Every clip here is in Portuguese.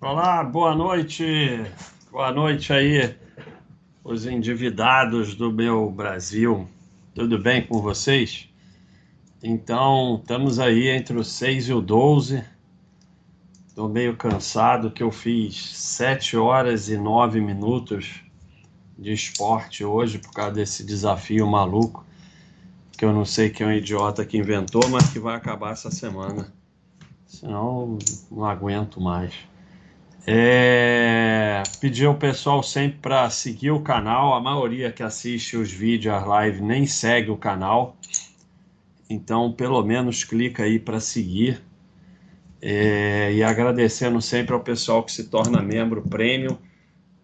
Olá, boa noite. Boa noite aí, os endividados do meu Brasil. Tudo bem com vocês? Então, estamos aí entre o 6 e o 12. Estou meio cansado que eu fiz 7 horas e 9 minutos de esporte hoje por causa desse desafio maluco que eu não sei quem é um idiota que inventou, mas que vai acabar essa semana. Senão não aguento mais. É... Pedir ao pessoal sempre para seguir o canal. A maioria que assiste os vídeos, as lives, nem segue o canal. Então, pelo menos clica aí para seguir. É... E agradecendo sempre ao pessoal que se torna membro premium.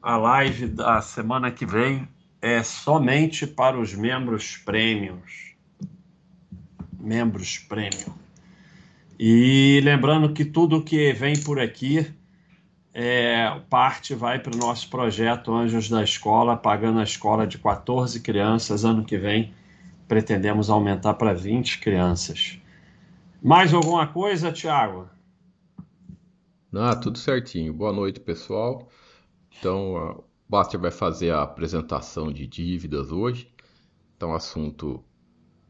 A live da semana que vem é somente para os membros premiums membros premium. E lembrando que tudo que vem por aqui é, parte vai para o nosso projeto Anjos da Escola, pagando a escola de 14 crianças. Ano que vem pretendemos aumentar para 20 crianças. Mais alguma coisa, Tiago? Ah, tudo certinho. Boa noite, pessoal. Então, o Baster vai fazer a apresentação de dívidas hoje. Então, assunto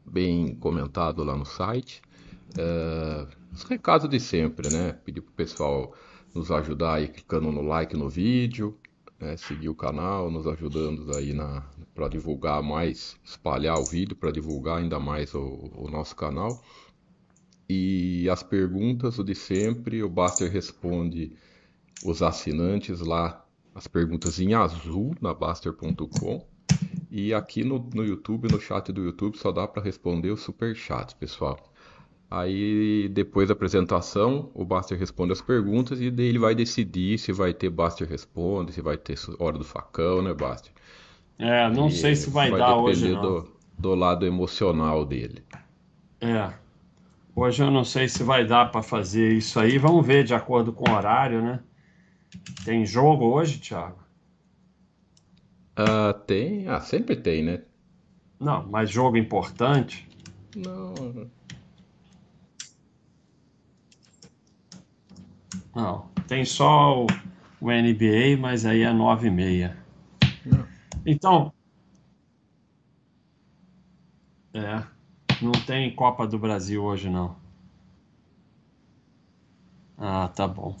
bem comentado lá no site. É, os recados de sempre, né? Pedir para o pessoal nos ajudar aí clicando no like no vídeo, né? seguir o canal, nos ajudando aí na para divulgar mais, espalhar o vídeo para divulgar ainda mais o, o, nosso canal. E as perguntas, o de sempre, o Baster responde os assinantes lá, as perguntas em azul na Baster.com. E aqui no, no YouTube, no chat do YouTube, só dá para responder os super chats, pessoal. Aí depois da apresentação, o Baster responde as perguntas e daí ele vai decidir se vai ter Baster responde, se vai ter hora do facão, né, Baster? É, não e sei se vai, vai dar hoje não. Do, do lado emocional dele. É. Hoje eu não sei se vai dar para fazer isso aí. Vamos ver de acordo com o horário, né? Tem jogo hoje, Thiago? Ah, tem. Ah, sempre tem, né? Não, mas jogo importante? Não. Não, tem só o, o NBA, mas aí é 9 e meia. Não. Então, é, não tem Copa do Brasil hoje não. Ah, tá bom.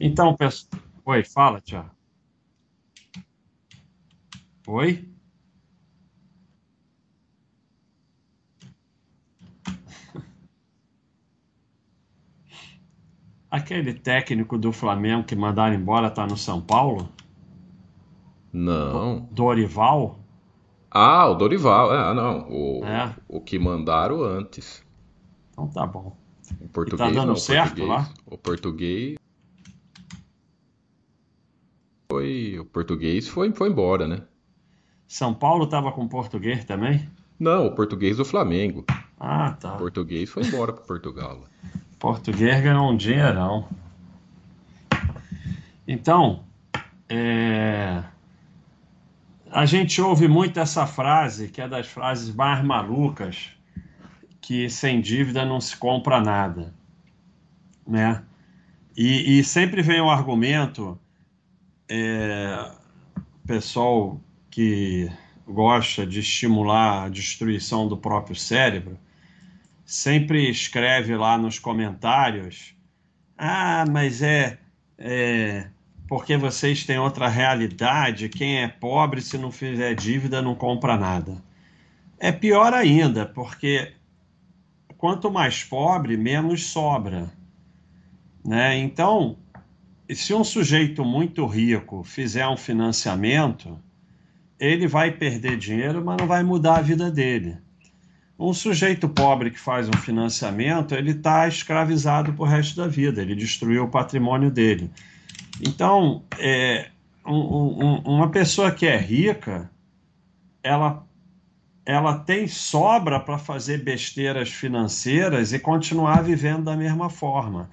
Então, pessoal, oi, fala, Tiago. Oi? Aquele técnico do Flamengo que mandaram embora tá no São Paulo? Não. Dorival? Ah, o Dorival. É, não. O, é. o que mandaram antes. Então tá bom. O português e tá dando não, certo português, lá? O português foi o português foi foi embora, né? São Paulo estava com português também? Não, o português do Flamengo. Ah, tá. O português foi embora para Portugal. Português ganhou um dinheirão. Então, é... a gente ouve muito essa frase, que é das frases mais malucas, que sem dívida não se compra nada, né? E, e sempre vem o argumento, é... pessoal que gosta de estimular a destruição do próprio cérebro, sempre escreve lá nos comentários: Ah, mas é, é porque vocês têm outra realidade. Quem é pobre, se não fizer dívida, não compra nada. É pior ainda, porque quanto mais pobre, menos sobra. Né? Então, se um sujeito muito rico fizer um financiamento, ele vai perder dinheiro, mas não vai mudar a vida dele. Um sujeito pobre que faz um financiamento, ele está escravizado para o resto da vida, ele destruiu o patrimônio dele. Então, é, um, um, uma pessoa que é rica, ela, ela tem sobra para fazer besteiras financeiras e continuar vivendo da mesma forma.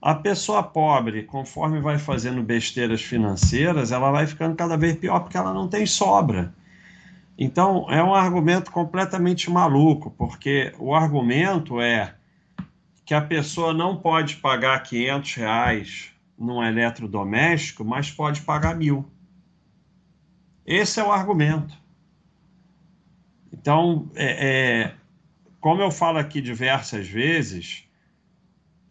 A pessoa pobre, conforme vai fazendo besteiras financeiras, ela vai ficando cada vez pior porque ela não tem sobra. Então, é um argumento completamente maluco, porque o argumento é que a pessoa não pode pagar 500 reais num eletrodoméstico, mas pode pagar mil. Esse é o argumento. Então, é, é, como eu falo aqui diversas vezes,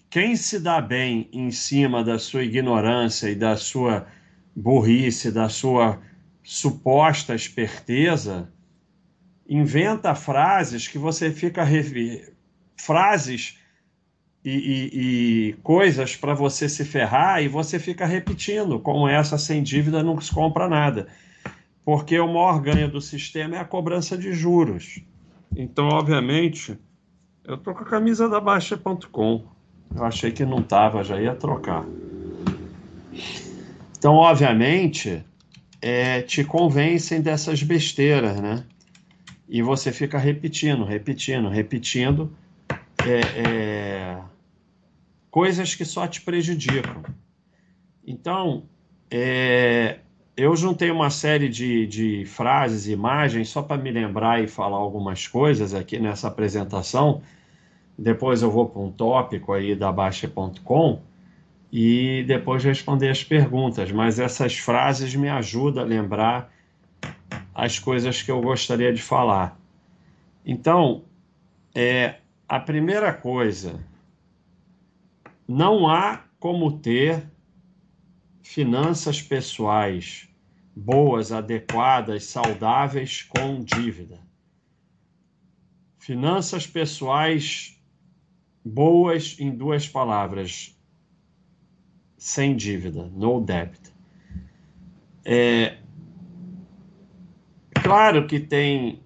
quem se dá bem em cima da sua ignorância e da sua burrice, da sua suposta esperteza, inventa frases que você fica frases e, e, e coisas para você se ferrar e você fica repetindo, como essa sem dívida não se compra nada. Porque o maior ganho do sistema é a cobrança de juros. Então, obviamente, eu tô com a camisa da Baixa.com. Eu achei que não tava, já ia trocar. Então, obviamente, é, te convencem dessas besteiras, né? E você fica repetindo, repetindo, repetindo é, é, coisas que só te prejudicam. Então, é, eu juntei uma série de, de frases imagens só para me lembrar e falar algumas coisas aqui nessa apresentação. Depois eu vou para um tópico aí da Baixa.com e depois responder as perguntas. Mas essas frases me ajudam a lembrar as coisas que eu gostaria de falar. Então, é, a primeira coisa, não há como ter finanças pessoais boas, adequadas, saudáveis com dívida. Finanças pessoais boas em duas palavras: sem dívida, no debt. É, claro que tem,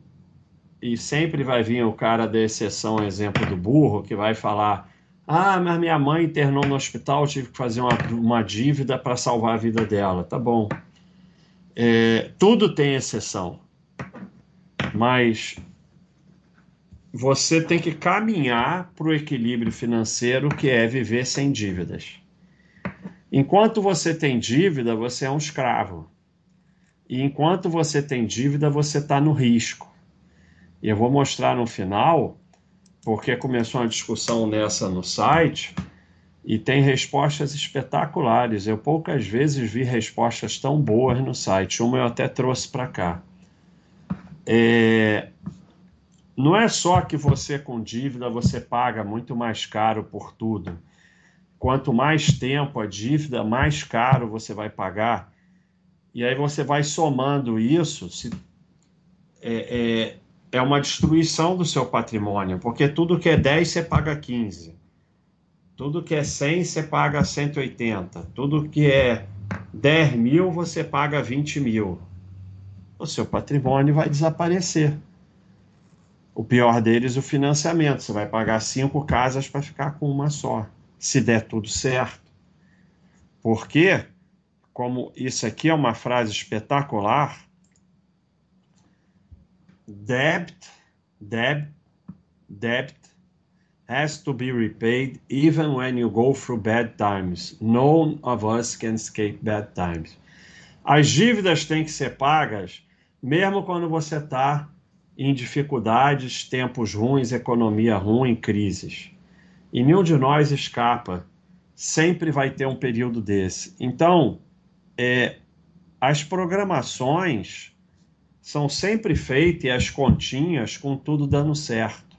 e sempre vai vir o cara da exceção, exemplo do burro, que vai falar: ah, mas minha mãe internou no hospital, tive que fazer uma, uma dívida para salvar a vida dela. Tá bom. É, tudo tem exceção. Mas você tem que caminhar para o equilíbrio financeiro, que é viver sem dívidas. Enquanto você tem dívida, você é um escravo. E enquanto você tem dívida, você está no risco. E eu vou mostrar no final, porque começou uma discussão nessa no site, e tem respostas espetaculares. Eu poucas vezes vi respostas tão boas no site. Uma eu até trouxe para cá. É... Não é só que você com dívida você paga muito mais caro por tudo Quanto mais tempo a dívida, mais caro você vai pagar. E aí você vai somando isso, se, é, é, é uma destruição do seu patrimônio, porque tudo que é 10 você paga 15. Tudo que é 100 você paga 180. Tudo que é 10 mil você paga 20 mil. O seu patrimônio vai desaparecer. O pior deles, o financiamento. Você vai pagar cinco casas para ficar com uma só se der tudo certo. Porque, como isso aqui é uma frase espetacular, debt, debt, debt has to be repaid even when you go through bad times. None of us can escape bad times. As dívidas têm que ser pagas mesmo quando você está em dificuldades, tempos ruins, economia ruim, crises. E nenhum de nós escapa. Sempre vai ter um período desse. Então, é, as programações são sempre feitas e as continhas com tudo dando certo.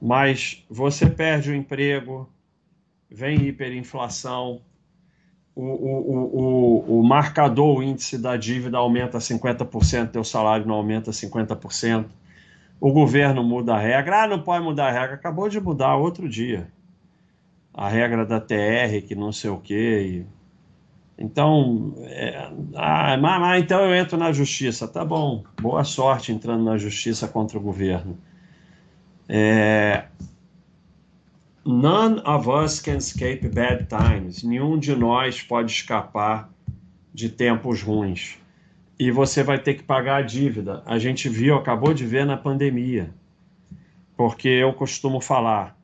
Mas você perde o emprego, vem hiperinflação, o, o, o, o, marcador, o índice da dívida aumenta 50%, teu salário não aumenta 50% o governo muda a regra. Ah, não pode mudar a regra. Acabou de mudar outro dia. A regra da TR, que não sei o quê. E... Então, é... ah, mas, então eu entro na justiça. Tá bom, boa sorte entrando na justiça contra o governo. É... None of us can escape bad times. Nenhum de nós pode escapar de tempos ruins e você vai ter que pagar a dívida. A gente viu, acabou de ver na pandemia. Porque eu costumo falar: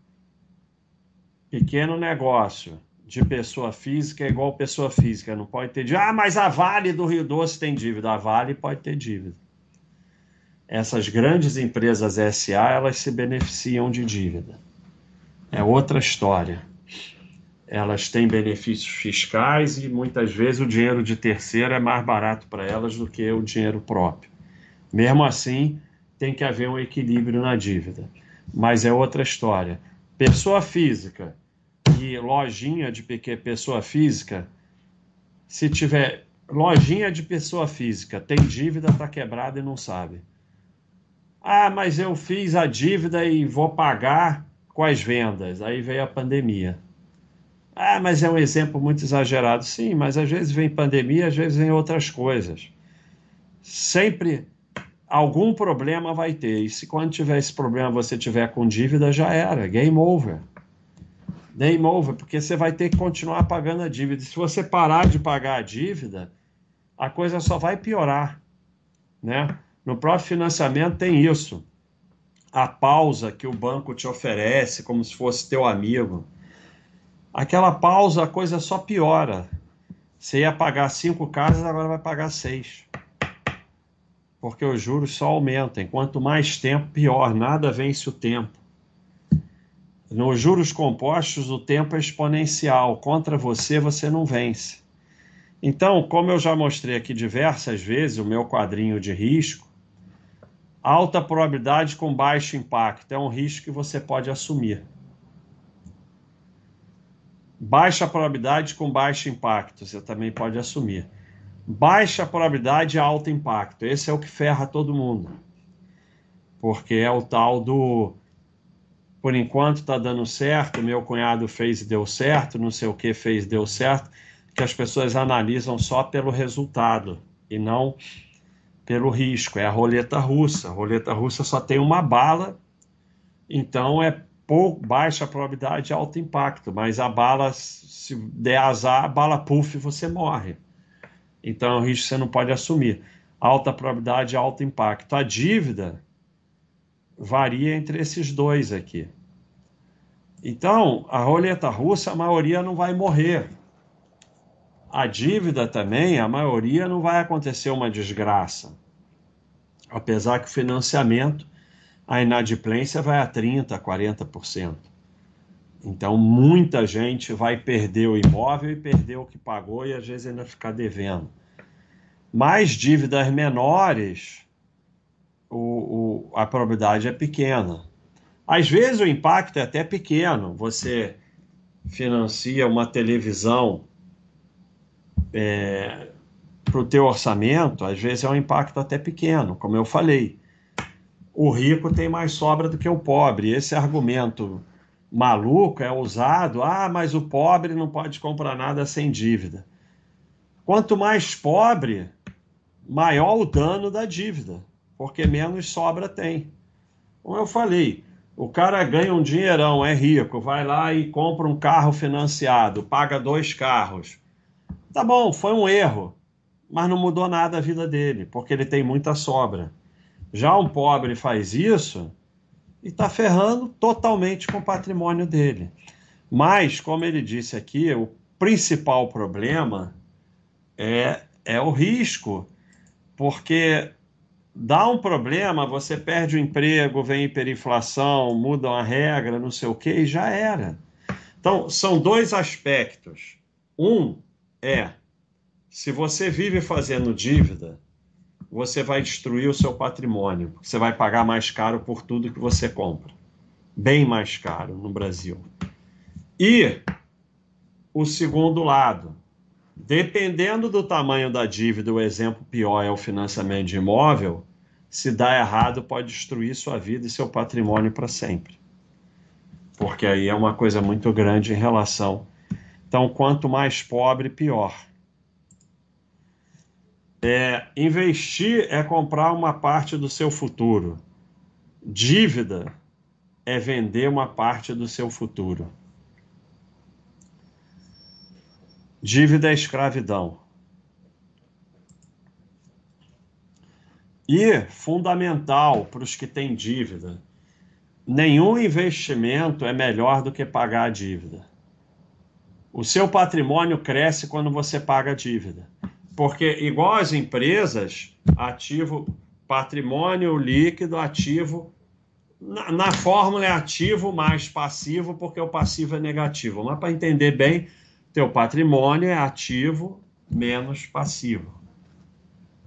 pequeno negócio de pessoa física é igual pessoa física, não pode ter dívida. Ah, mas a Vale do Rio Doce tem dívida. A Vale pode ter dívida. Essas grandes empresas SA, elas se beneficiam de dívida. É outra história. Elas têm benefícios fiscais e muitas vezes o dinheiro de terceiro é mais barato para elas do que o dinheiro próprio. Mesmo assim, tem que haver um equilíbrio na dívida. Mas é outra história. Pessoa física e lojinha de pequena pessoa física, se tiver lojinha de pessoa física, tem dívida, está quebrada e não sabe. Ah, mas eu fiz a dívida e vou pagar com as vendas. Aí veio a pandemia. Ah, mas é um exemplo muito exagerado. Sim, mas às vezes vem pandemia, às vezes vem outras coisas. Sempre algum problema vai ter. E se quando tiver esse problema você tiver com dívida, já era. Game over. Game over, porque você vai ter que continuar pagando a dívida. Se você parar de pagar a dívida, a coisa só vai piorar. Né? No próprio financiamento tem isso. A pausa que o banco te oferece como se fosse teu amigo aquela pausa a coisa só piora. Você ia pagar cinco casas, agora vai pagar seis. Porque os juros só aumentam. Quanto mais tempo, pior. Nada vence o tempo. Nos juros compostos, o tempo é exponencial. Contra você, você não vence. Então, como eu já mostrei aqui diversas vezes, o meu quadrinho de risco, alta probabilidade com baixo impacto é um risco que você pode assumir. Baixa probabilidade com baixo impacto, você também pode assumir. Baixa probabilidade e alto impacto. Esse é o que ferra todo mundo. Porque é o tal do por enquanto está dando certo, meu cunhado fez e deu certo, não sei o que fez e deu certo, que as pessoas analisam só pelo resultado e não pelo risco. É a roleta russa. A roleta russa só tem uma bala, então é pouco, baixa probabilidade de alto impacto, mas a bala, se der azar, a bala puff, você morre. Então é um risco você não pode assumir. Alta probabilidade de alto impacto. A dívida varia entre esses dois aqui. Então, a roleta russa, a maioria não vai morrer. A dívida também, a maioria não vai acontecer uma desgraça. Apesar que o financiamento a inadimplência vai a 30%, 40%. Então, muita gente vai perder o imóvel e perder o que pagou e às vezes ainda ficar devendo. Mais dívidas menores, o, o, a probabilidade é pequena. Às vezes o impacto é até pequeno. Você financia uma televisão é, para o teu orçamento, às vezes é um impacto até pequeno, como eu falei o rico tem mais sobra do que o pobre. Esse argumento maluco é usado, ah, mas o pobre não pode comprar nada sem dívida. Quanto mais pobre, maior o dano da dívida, porque menos sobra tem. Como eu falei, o cara ganha um dinheirão, é rico, vai lá e compra um carro financiado, paga dois carros. Tá bom, foi um erro, mas não mudou nada a vida dele, porque ele tem muita sobra. Já um pobre faz isso e está ferrando totalmente com o patrimônio dele. Mas, como ele disse aqui, o principal problema é, é o risco, porque dá um problema, você perde o emprego, vem hiperinflação, mudam a regra, não sei o que, e já era. Então, são dois aspectos. Um é, se você vive fazendo dívida, você vai destruir o seu patrimônio. Você vai pagar mais caro por tudo que você compra. Bem mais caro no Brasil. E o segundo lado, dependendo do tamanho da dívida, o exemplo pior é o financiamento de imóvel. Se dá errado, pode destruir sua vida e seu patrimônio para sempre. Porque aí é uma coisa muito grande em relação. Então, quanto mais pobre, pior. É, investir é comprar uma parte do seu futuro. Dívida é vender uma parte do seu futuro. Dívida é escravidão. E fundamental para os que têm dívida: nenhum investimento é melhor do que pagar a dívida. O seu patrimônio cresce quando você paga a dívida. Porque, igual as empresas, ativo, patrimônio líquido, ativo na, na fórmula é ativo mais passivo, porque o passivo é negativo. Mas para entender bem, teu patrimônio é ativo menos passivo.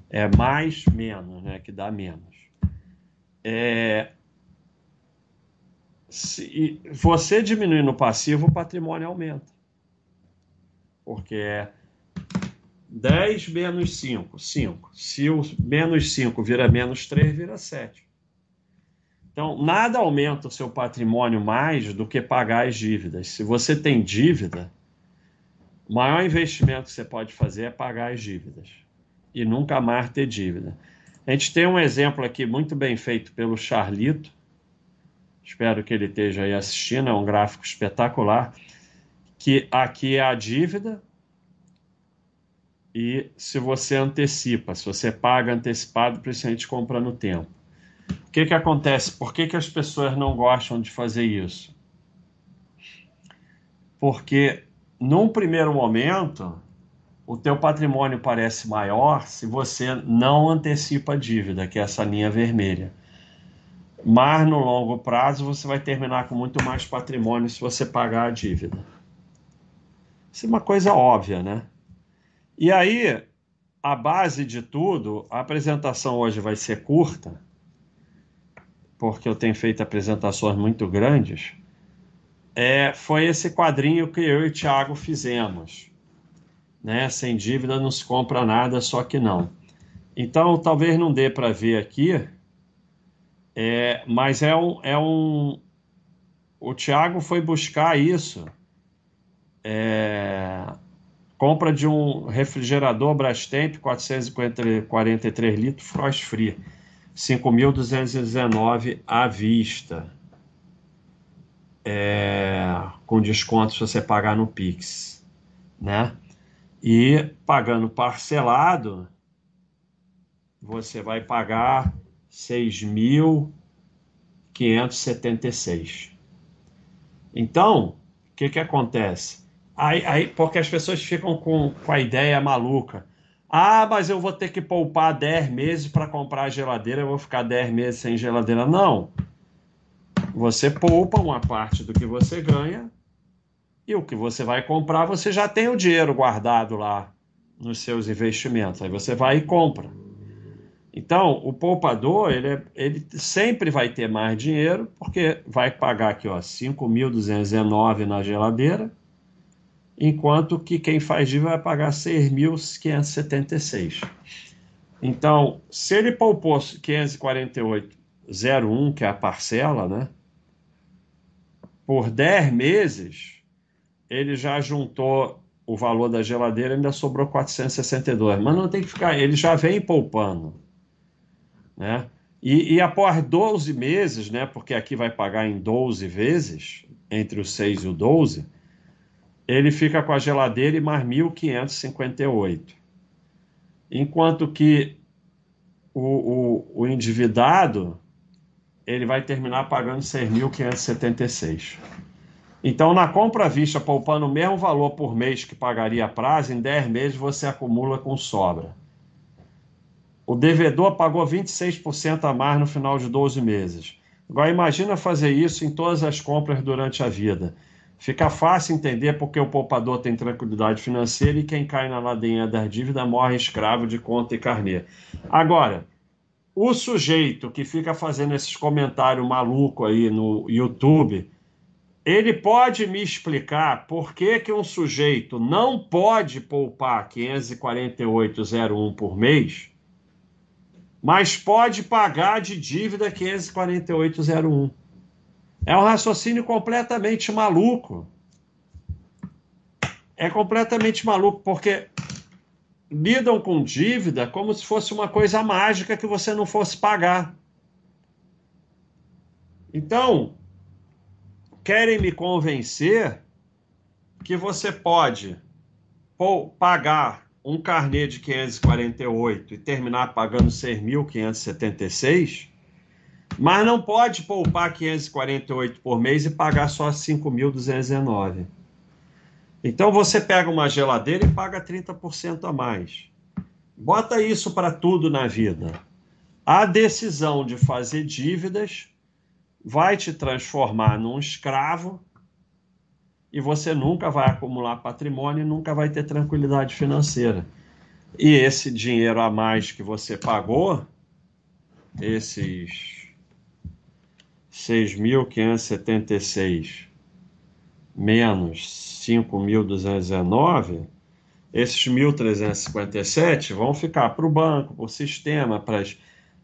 É mais menos, né? Que dá menos. É, se você diminuindo o passivo, o patrimônio aumenta. Porque é 10 menos 5, 5. Se o menos 5 vira menos 3, vira 7. Então, nada aumenta o seu patrimônio mais do que pagar as dívidas. Se você tem dívida, o maior investimento que você pode fazer é pagar as dívidas e nunca mais ter dívida. A gente tem um exemplo aqui muito bem feito pelo Charlito. Espero que ele esteja aí assistindo, é um gráfico espetacular. Que aqui é a dívida, e se você antecipa, se você paga antecipado, principalmente compra no tempo. O que, que acontece? Por que, que as pessoas não gostam de fazer isso? Porque num primeiro momento, o teu patrimônio parece maior se você não antecipa a dívida, que é essa linha vermelha. Mas no longo prazo você vai terminar com muito mais patrimônio se você pagar a dívida. Isso é uma coisa óbvia, né? E aí, a base de tudo, a apresentação hoje vai ser curta, porque eu tenho feito apresentações muito grandes é, foi esse quadrinho que eu e o Thiago fizemos. Né? Sem dívida não se compra nada, só que não. Então, talvez não dê para ver aqui, é, mas é um, é um. O Thiago foi buscar isso. É, compra de um refrigerador Brastemp 443 litros Frost Free, 5.219 à vista é, com desconto se você pagar no Pix, né? E pagando parcelado, você vai pagar 6.576. Então, o que, que acontece? Aí, aí, porque as pessoas ficam com, com a ideia maluca. Ah, mas eu vou ter que poupar 10 meses para comprar a geladeira, eu vou ficar 10 meses sem geladeira. Não. Você poupa uma parte do que você ganha e o que você vai comprar, você já tem o dinheiro guardado lá nos seus investimentos. Aí você vai e compra. Então, o poupador, ele, é, ele sempre vai ter mais dinheiro, porque vai pagar aqui, ó, 5.219 na geladeira, enquanto que quem faz dívida vai pagar 6.576. Então, se ele poupou 548,01, que é a parcela, né? por 10 meses, ele já juntou o valor da geladeira, ainda sobrou 462. Mas não tem que ficar, ele já vem poupando. Né? E, e após 12 meses, né, porque aqui vai pagar em 12 vezes, entre o 6 e o 12, ele fica com a geladeira e mais 1.558. Enquanto que o, o, o endividado ele vai terminar pagando 6.576. Então, na compra à vista, poupando o mesmo valor por mês que pagaria a prazo, em 10 meses você acumula com sobra. O devedor pagou 26% a mais no final de 12 meses. Agora, imagina fazer isso em todas as compras durante a vida. Fica fácil entender porque o poupador tem tranquilidade financeira e quem cai na ladinha da dívida morre escravo de conta e carnê. Agora, o sujeito que fica fazendo esses comentários maluco aí no YouTube, ele pode me explicar por que, que um sujeito não pode poupar 548,01 por mês, mas pode pagar de dívida 548,01? É um raciocínio completamente maluco. É completamente maluco, porque lidam com dívida como se fosse uma coisa mágica que você não fosse pagar. Então, querem me convencer que você pode pagar um carnê de 548 e terminar pagando 6.576, mas não pode poupar 548 por mês e pagar só 5.219. Então você pega uma geladeira e paga 30% a mais. Bota isso para tudo na vida. A decisão de fazer dívidas vai te transformar num escravo e você nunca vai acumular patrimônio e nunca vai ter tranquilidade financeira. E esse dinheiro a mais que você pagou, esses 6.576 menos 5.219, esses 1.357 vão ficar para o banco, para o sistema, para as,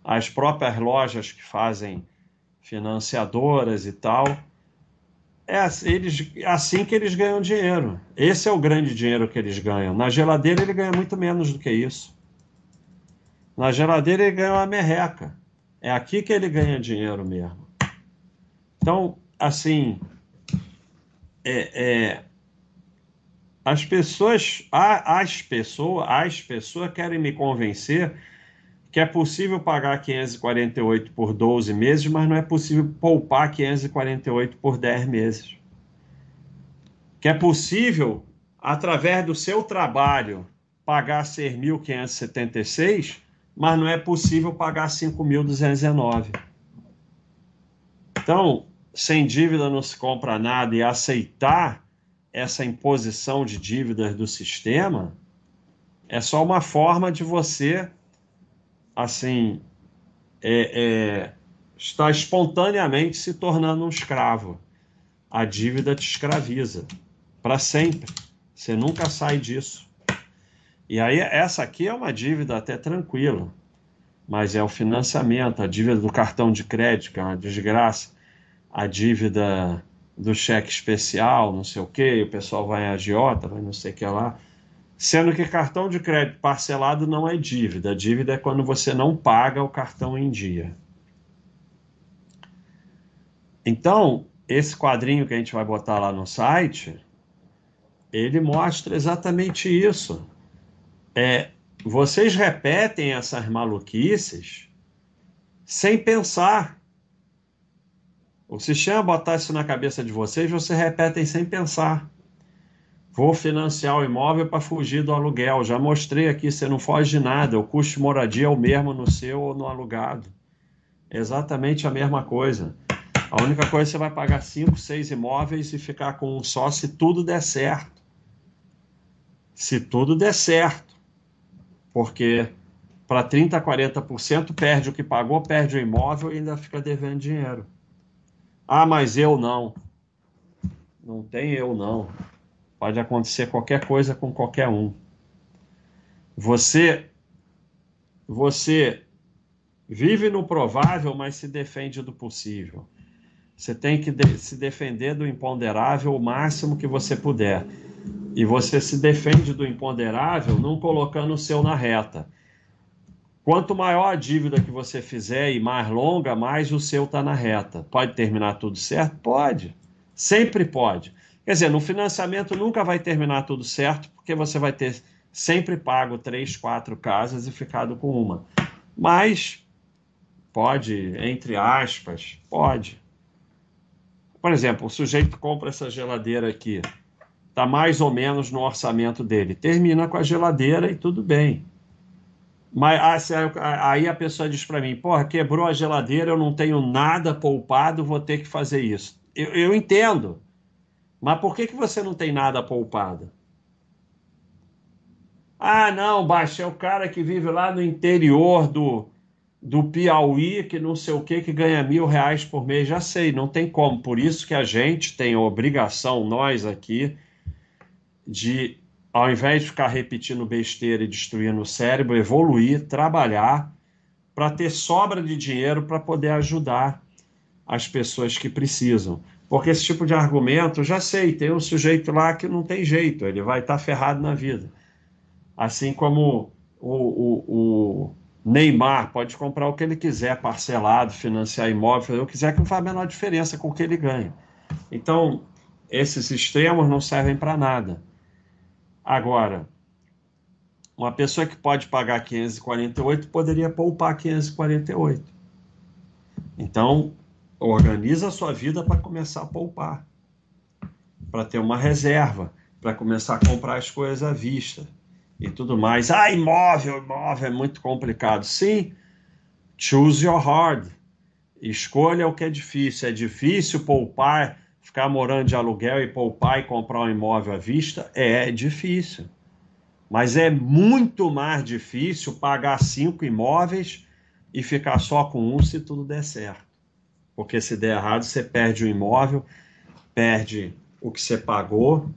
as próprias lojas que fazem financiadoras e tal. É eles, assim que eles ganham dinheiro. Esse é o grande dinheiro que eles ganham. Na geladeira ele ganha muito menos do que isso. Na geladeira ele ganha uma merreca. É aqui que ele ganha dinheiro mesmo. Então, assim, é, é, as pessoas, as pessoas, as pessoas querem me convencer que é possível pagar 548 por 12 meses, mas não é possível poupar 548 por 10 meses. Que é possível, através do seu trabalho, pagar 6.576, mas não é possível pagar 5.219. Então, sem dívida não se compra nada e aceitar essa imposição de dívidas do sistema é só uma forma de você assim, é, é, está espontaneamente se tornando um escravo. A dívida te escraviza para sempre. Você nunca sai disso. E aí, essa aqui é uma dívida até tranquila, mas é o financiamento, a dívida do cartão de crédito, que é uma desgraça, a dívida do cheque especial, não sei o quê, o pessoal vai em agiota, vai não sei o que lá. Sendo que cartão de crédito parcelado não é dívida. A dívida é quando você não paga o cartão em dia. Então, esse quadrinho que a gente vai botar lá no site, ele mostra exatamente isso. É, vocês repetem essas maluquices sem pensar. O sistema botar isso na cabeça de vocês, vocês repetem sem pensar. Vou financiar o imóvel para fugir do aluguel. Já mostrei aqui, você não foge de nada. O custo de moradia é o mesmo no seu ou no alugado. exatamente a mesma coisa. A única coisa é você vai pagar cinco, seis imóveis e ficar com um só se tudo der certo. Se tudo der certo. Porque para 30%, 40% perde o que pagou, perde o imóvel e ainda fica devendo dinheiro. Ah, mas eu não. Não tem eu não. Pode acontecer qualquer coisa com qualquer um. Você você vive no provável, mas se defende do possível. Você tem que de se defender do imponderável o máximo que você puder. E você se defende do imponderável não colocando o seu na reta. Quanto maior a dívida que você fizer e mais longa, mais o seu está na reta. Pode terminar tudo certo? Pode. Sempre pode. Quer dizer, no financiamento nunca vai terminar tudo certo, porque você vai ter sempre pago três, quatro casas e ficado com uma. Mas pode, entre aspas, pode. Por exemplo, o sujeito compra essa geladeira aqui, está mais ou menos no orçamento dele, termina com a geladeira e tudo bem. Mas ah, aí a pessoa diz para mim: porra, quebrou a geladeira, eu não tenho nada poupado, vou ter que fazer isso. Eu, eu entendo. Mas por que, que você não tem nada poupado? Ah, não, Baixa, é o cara que vive lá no interior do, do Piauí, que não sei o que, que ganha mil reais por mês. Já sei, não tem como. Por isso que a gente tem a obrigação, nós aqui, de, ao invés de ficar repetindo besteira e destruindo o cérebro, evoluir, trabalhar para ter sobra de dinheiro para poder ajudar as pessoas que precisam. Porque esse tipo de argumento, já sei, tem um sujeito lá que não tem jeito, ele vai estar tá ferrado na vida. Assim como o, o, o, Neymar pode comprar o que ele quiser, parcelado, financiar imóvel, fazer o que quiser, que não faz a menor diferença com o que ele ganha. Então, esses extremos não servem para nada. Agora, uma pessoa que pode pagar 548 poderia poupar 548. Então, Organiza a sua vida para começar a poupar, para ter uma reserva, para começar a comprar as coisas à vista e tudo mais. Ah, imóvel, imóvel é muito complicado. Sim, choose your hard. Escolha o que é difícil. É difícil poupar, ficar morando de aluguel e poupar e comprar um imóvel à vista? É, difícil. Mas é muito mais difícil pagar cinco imóveis e ficar só com um se tudo der certo. Porque se der errado, você perde o imóvel, perde o que você pagou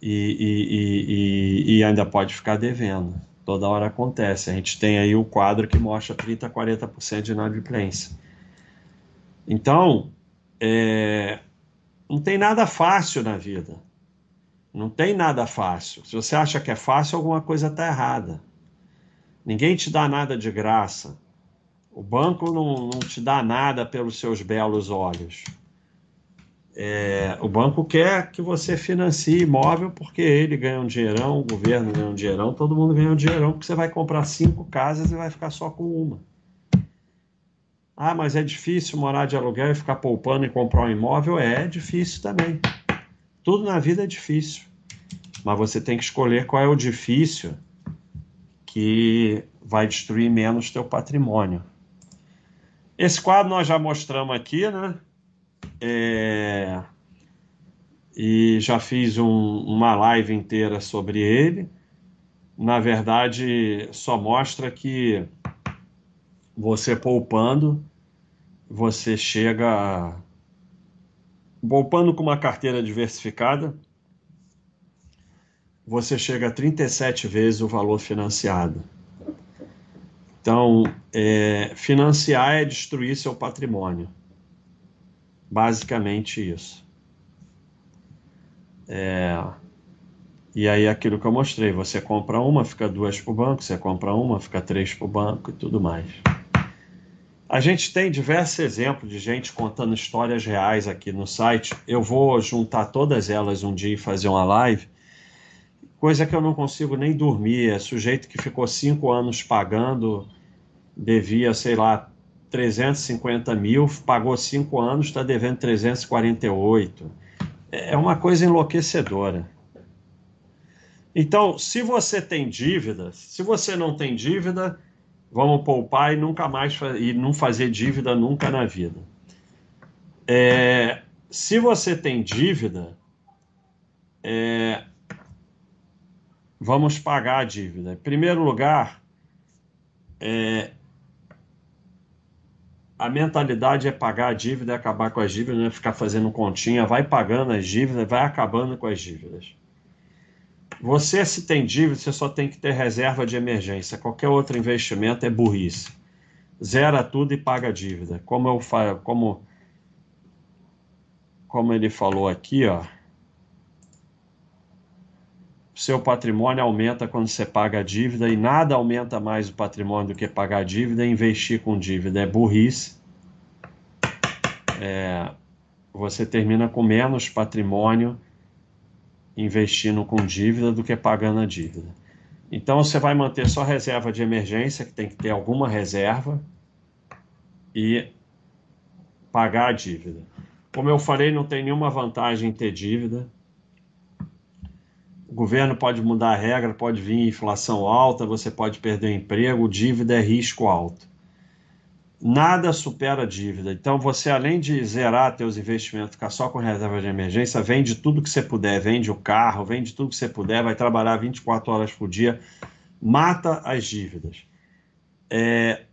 e, e, e, e ainda pode ficar devendo. Toda hora acontece. A gente tem aí o quadro que mostra 30% a 40% de inadimplência. Então, é, não tem nada fácil na vida. Não tem nada fácil. Se você acha que é fácil, alguma coisa está errada. Ninguém te dá nada de graça. O banco não, não te dá nada pelos seus belos olhos. É, o banco quer que você financie imóvel porque ele ganha um dinheirão, o governo ganha um dinheirão, todo mundo ganha um dinheirão, porque você vai comprar cinco casas e vai ficar só com uma. Ah, mas é difícil morar de aluguel e ficar poupando e comprar um imóvel? É, é difícil também. Tudo na vida é difícil. Mas você tem que escolher qual é o difícil que vai destruir menos teu patrimônio. Esse quadro nós já mostramos aqui, né? É... E já fiz um, uma live inteira sobre ele. Na verdade, só mostra que você poupando, você chega poupando com uma carteira diversificada, você chega a 37 vezes o valor financiado. Então, é, financiar é destruir seu patrimônio. Basicamente isso. É, e aí aquilo que eu mostrei, você compra uma, fica duas para o banco, você compra uma, fica três para o banco e tudo mais. A gente tem diversos exemplos de gente contando histórias reais aqui no site. Eu vou juntar todas elas um dia e fazer uma live. Coisa que eu não consigo nem dormir. É sujeito que ficou cinco anos pagando, devia, sei lá, 350 mil, pagou cinco anos, está devendo 348. É uma coisa enlouquecedora. Então, se você tem dívida, se você não tem dívida, vamos poupar e nunca mais e não fazer dívida nunca na vida. É, se você tem dívida, é, vamos pagar a dívida. Em primeiro lugar, é, a mentalidade é pagar a dívida, acabar com as dívidas, não é ficar fazendo continha, vai pagando as dívidas, vai acabando com as dívidas. Você, se tem dívida, você só tem que ter reserva de emergência. Qualquer outro investimento é burrice. Zera tudo e paga a dívida. Como eu como, como ele falou aqui, ó. Seu patrimônio aumenta quando você paga a dívida e nada aumenta mais o patrimônio do que pagar a dívida investir com dívida. É burrice. É, você termina com menos patrimônio investindo com dívida do que pagando a dívida. Então você vai manter só reserva de emergência, que tem que ter alguma reserva, e pagar a dívida. Como eu falei, não tem nenhuma vantagem em ter dívida. O governo pode mudar a regra, pode vir inflação alta, você pode perder emprego, dívida é risco alto nada supera a dívida. Então, você, além de zerar teus investimentos, ficar só com reserva de emergência, vende tudo que você puder, vende o carro, vende tudo que você puder, vai trabalhar 24 horas por dia, mata as dívidas. É,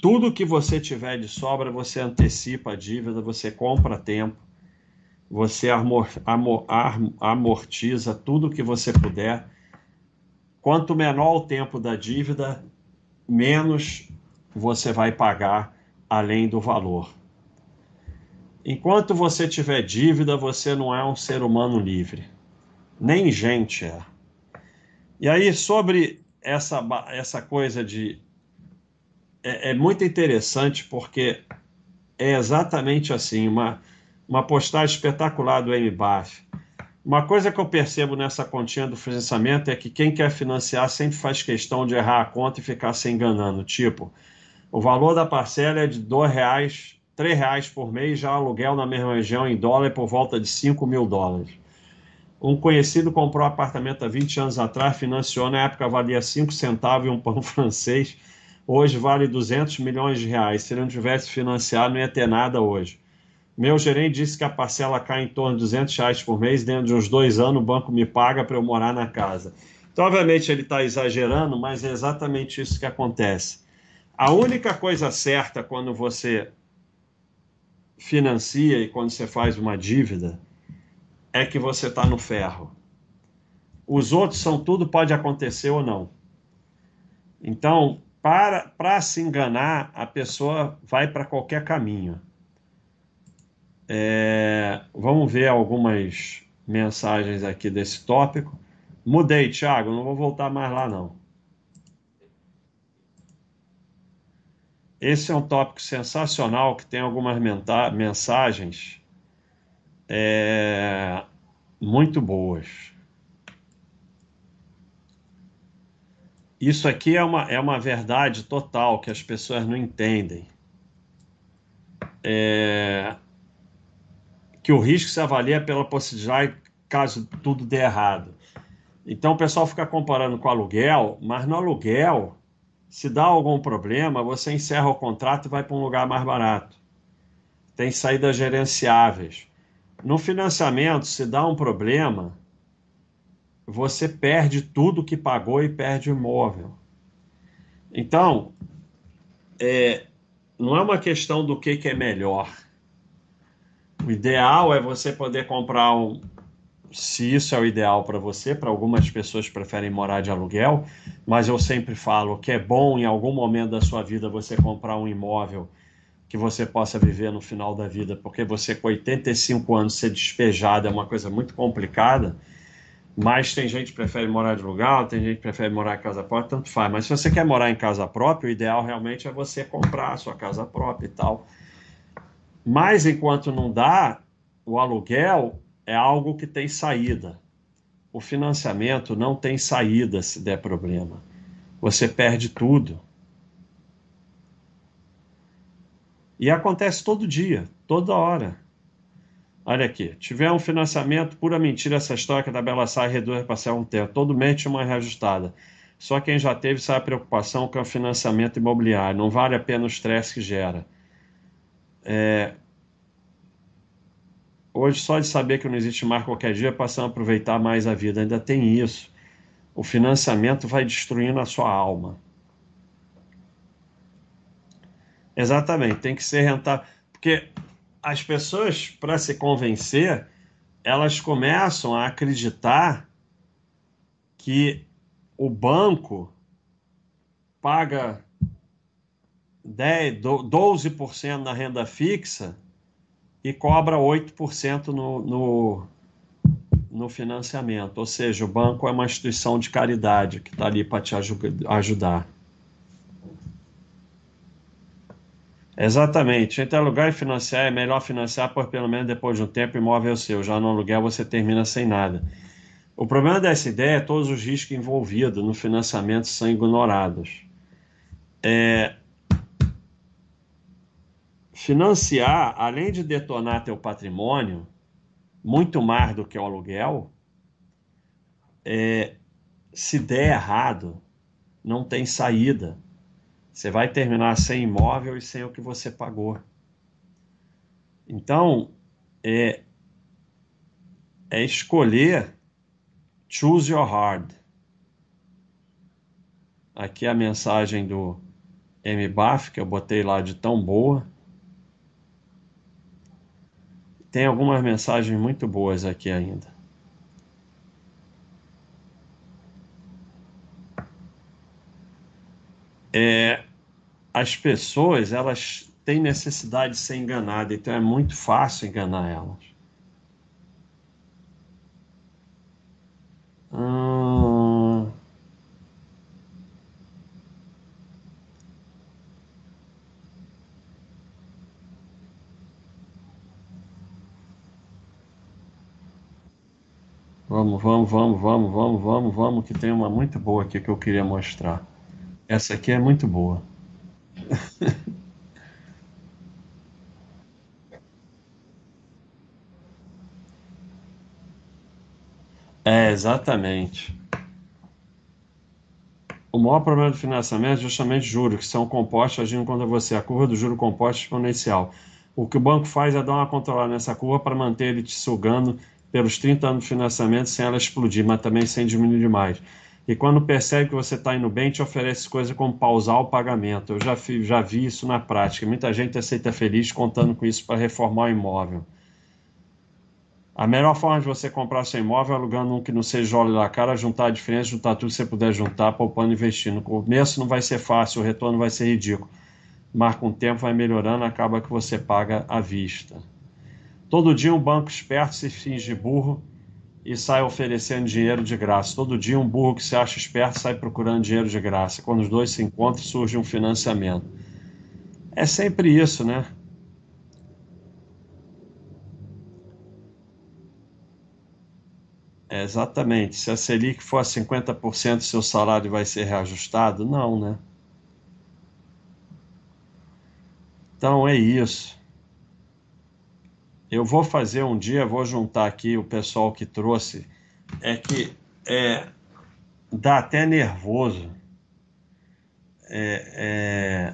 tudo que você tiver de sobra, você antecipa a dívida, você compra tempo, você amor, amor, amortiza tudo que você puder. Quanto menor o tempo da dívida, menos você vai pagar além do valor. Enquanto você tiver dívida, você não é um ser humano livre. Nem gente é. E aí, sobre essa, essa coisa de. É, é muito interessante porque é exatamente assim uma, uma postagem espetacular do MBAF. Uma coisa que eu percebo nessa continha do financiamento é que quem quer financiar sempre faz questão de errar a conta e ficar se enganando. Tipo, o valor da parcela é de R$ reais, R$ reais por mês, já aluguel na mesma região em dólar é por volta de 5 mil dólares. Um conhecido comprou um apartamento há 20 anos atrás, financiou, na época valia 5 centavos e um pão francês. hoje vale 200 milhões de reais. Se ele não tivesse financiado, não ia ter nada hoje. Meu gerente disse que a parcela cai em torno de 200 reais por mês. Dentro de uns dois anos, o banco me paga para eu morar na casa. Então, obviamente, ele está exagerando, mas é exatamente isso que acontece. A única coisa certa quando você financia e quando você faz uma dívida é que você está no ferro. Os outros são tudo pode acontecer ou não. Então, para, para se enganar, a pessoa vai para qualquer caminho. É, vamos ver algumas mensagens aqui desse tópico. Mudei, Thiago, não vou voltar mais lá não. Esse é um tópico sensacional que tem algumas mensagens é, muito boas. Isso aqui é uma, é uma verdade total que as pessoas não entendem. É, que o risco se avalia pela possibilidade caso tudo dê errado. Então o pessoal fica comparando com aluguel, mas no aluguel, se dá algum problema, você encerra o contrato e vai para um lugar mais barato. Tem saídas gerenciáveis. No financiamento, se dá um problema, você perde tudo que pagou e perde o imóvel. Então, é, não é uma questão do que, que é melhor. O ideal é você poder comprar um. Se isso é o ideal para você, para algumas pessoas preferem morar de aluguel, mas eu sempre falo que é bom em algum momento da sua vida você comprar um imóvel que você possa viver no final da vida, porque você com 85 anos ser despejado é uma coisa muito complicada mas tem gente que prefere morar de lugar, tem gente que prefere morar em casa própria, tanto faz. Mas se você quer morar em casa própria, o ideal realmente é você comprar a sua casa própria e tal. Mas enquanto não dá, o aluguel é algo que tem saída. O financiamento não tem saída se der problema. Você perde tudo. E acontece todo dia, toda hora. Olha aqui, tiver um financiamento, pura mentira essa história que da Bela sai reduz parcela um tempo. Todo mês uma reajustada. Só quem já teve sabe a preocupação com o financiamento imobiliário. Não vale a pena o estresse que gera. É... Hoje, só de saber que não existe mais qualquer dia, passamos a aproveitar mais a vida. Ainda tem isso. O financiamento vai destruindo a sua alma. Exatamente, tem que ser rentável. Porque as pessoas, para se convencer, elas começam a acreditar que o banco paga 10, 12% na renda fixa e cobra 8% no, no, no financiamento. Ou seja, o banco é uma instituição de caridade que está ali para te ajudar. Exatamente. Entre alugar e financiar, é melhor financiar por pelo menos depois de um tempo imóvel seu. Já no aluguel você termina sem nada. O problema dessa ideia é todos os riscos envolvidos no financiamento são ignorados. É... Financiar, além de detonar teu patrimônio, muito mais do que o aluguel, é... se der errado, não tem saída você vai terminar sem imóvel e sem o que você pagou. Então, é, é escolher choose your hard. Aqui é a mensagem do M. Buff, que eu botei lá de tão boa. Tem algumas mensagens muito boas aqui ainda. é, as pessoas elas têm necessidade de ser enganadas, então é muito fácil enganar elas. Hum... Vamos, vamos, vamos, vamos, vamos, vamos, vamos, que tem uma muito boa aqui que eu queria mostrar. Essa aqui é muito boa. É, exatamente. o maior problema do financiamento é justamente juros, que são compostos agindo contra você. A curva do juro composto exponencial. O que o banco faz é dar uma controlada nessa curva para manter ele te sugando pelos 30 anos de financiamento sem ela explodir, mas também sem diminuir demais. E quando percebe que você está indo bem, te oferece coisa como pausar o pagamento. Eu já, já vi isso na prática. Muita gente aceita feliz contando com isso para reformar o imóvel. A melhor forma de você comprar seu imóvel é alugando um que não seja óleo da cara, juntar a diferença, juntar tudo que você puder juntar, poupando e investindo. No começo não vai ser fácil, o retorno vai ser ridículo. Com o tempo vai melhorando, acaba que você paga à vista. Todo dia um banco esperto se finge burro e sai oferecendo dinheiro de graça. Todo dia um burro que se acha esperto sai procurando dinheiro de graça. Quando os dois se encontram, surge um financiamento. É sempre isso, né? É, exatamente. Se a Selic for a 50%, seu salário vai ser reajustado? Não, né? Então é isso. Eu vou fazer um dia, vou juntar aqui o pessoal que trouxe. É que é, dá até nervoso. É,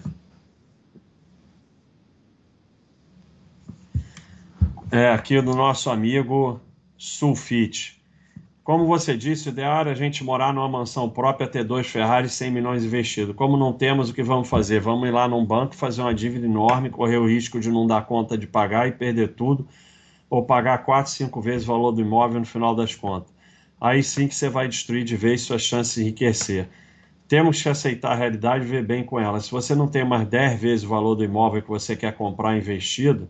é, é aqui do nosso amigo Sulfite. Como você disse, o ideal era a gente morar numa mansão própria, ter dois Ferraris 100 milhões investidos. Como não temos, o que vamos fazer? Vamos ir lá num banco, fazer uma dívida enorme, correr o risco de não dar conta de pagar e perder tudo, ou pagar quatro, cinco vezes o valor do imóvel no final das contas. Aí sim que você vai destruir de vez suas chances de enriquecer. Temos que aceitar a realidade e ver bem com ela. Se você não tem mais 10 vezes o valor do imóvel que você quer comprar investido,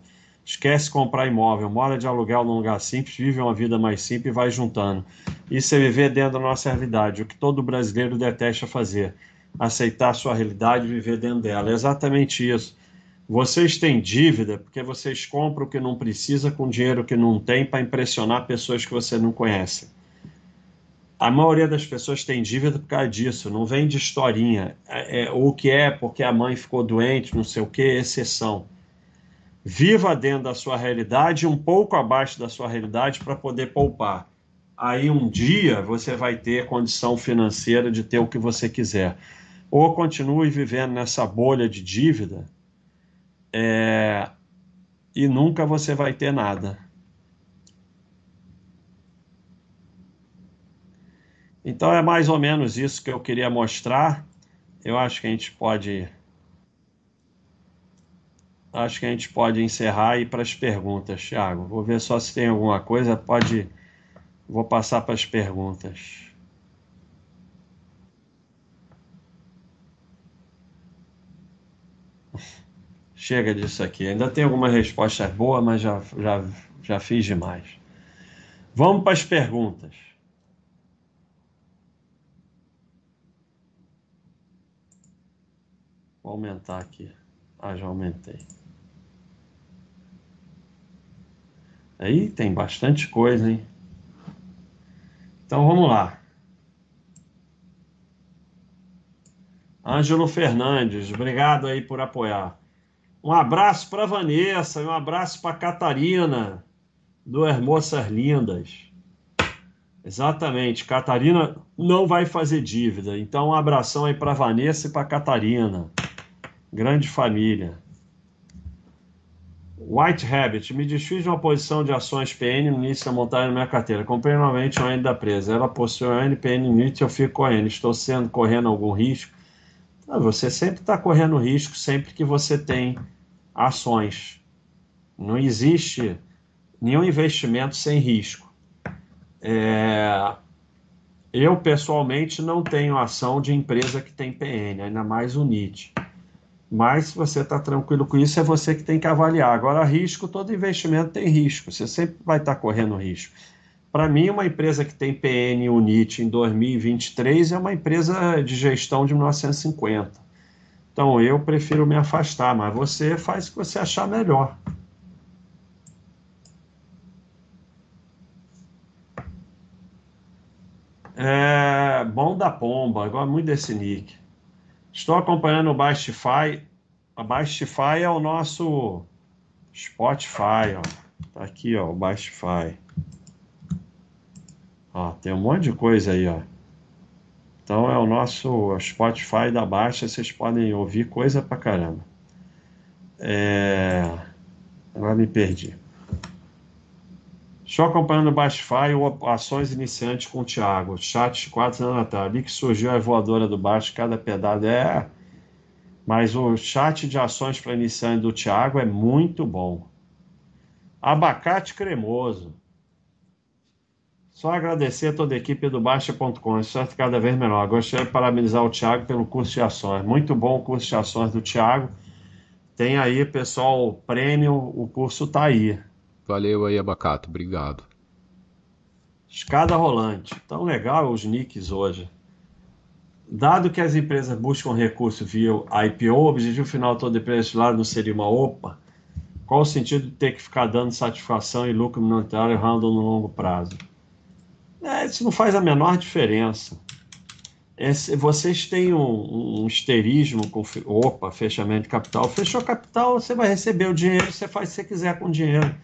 Esquece comprar imóvel, mora de aluguel num lugar simples, vive uma vida mais simples e vai juntando. Isso é viver dentro da nossa realidade, o que todo brasileiro detesta fazer. Aceitar a sua realidade e viver dentro dela. É exatamente isso. Vocês têm dívida porque vocês compram o que não precisa com dinheiro que não tem para impressionar pessoas que você não conhece. A maioria das pessoas tem dívida por causa disso, não vem de historinha. É, é, o que é porque a mãe ficou doente, não sei o que, exceção. Viva dentro da sua realidade, um pouco abaixo da sua realidade para poder poupar. Aí um dia você vai ter condição financeira de ter o que você quiser. Ou continue vivendo nessa bolha de dívida é... e nunca você vai ter nada. Então é mais ou menos isso que eu queria mostrar. Eu acho que a gente pode acho que a gente pode encerrar e ir para as perguntas, Thiago. Vou ver só se tem alguma coisa. Pode. Vou passar para as perguntas. Chega disso aqui. Ainda tem algumas respostas boas, mas já, já, já fiz demais. Vamos para as perguntas. Vou aumentar aqui. Ah, já aumentei. Aí tem bastante coisa, hein? Então vamos lá. Ângelo Fernandes, obrigado aí por apoiar. Um abraço para Vanessa um abraço para Catarina, duas moças lindas. Exatamente, Catarina não vai fazer dívida. Então um abração aí para Vanessa e para Catarina. Grande família. White Rabbit, me desfiz de uma posição de ações PN no início da montagem na minha carteira. Comprei novamente o N da presa. Ela possui o N, PN NIT, eu fico com a N. Estou sendo correndo algum risco? Ah, você sempre está correndo risco sempre que você tem ações. Não existe nenhum investimento sem risco. É... Eu, pessoalmente, não tenho ação de empresa que tem PN, ainda mais o NIT. Mas se você está tranquilo com isso, é você que tem que avaliar. Agora, risco, todo investimento tem risco. Você sempre vai estar tá correndo risco. Para mim, uma empresa que tem PN Unit em 2023 é uma empresa de gestão de 1950. Então, eu prefiro me afastar, mas você faz o que você achar melhor. É, bom da pomba, gosto muito desse nick. Estou acompanhando o Bastify. A Bastify é o nosso Spotify, ó. Tá aqui, ó, o Bastify. Ó, tem um monte de coisa aí, ó. Então é o nosso Spotify da Baixa, vocês podem ouvir coisa pra caramba. É... Agora me perdi. Estou acompanhando o Bastify o Ações Iniciantes com o Thiago. Chat 4 anos atrás. Ali que surgiu a voadora do baixo, cada pedada é. Mas o chat de ações para iniciante do Thiago é muito bom. Abacate cremoso. Só agradecer a toda a equipe do Baixa.com. É cada vez melhor. Gostaria de parabenizar o Thiago pelo curso de ações. Muito bom o curso de ações do Thiago. Tem aí, pessoal, prêmio. O curso está aí. Valeu aí, Abacato. Obrigado. Escada rolante. Tão legal os nicks hoje. Dado que as empresas buscam recurso via IPO, o objetivo final de toda empresa lá não seria uma OPA? Qual o sentido de ter que ficar dando satisfação e lucro monetário errando no longo prazo? É, isso não faz a menor diferença. Esse, vocês têm um, um esterismo com opa, fechamento de capital. Fechou capital, você vai receber o dinheiro, você faz o que você quiser com o dinheiro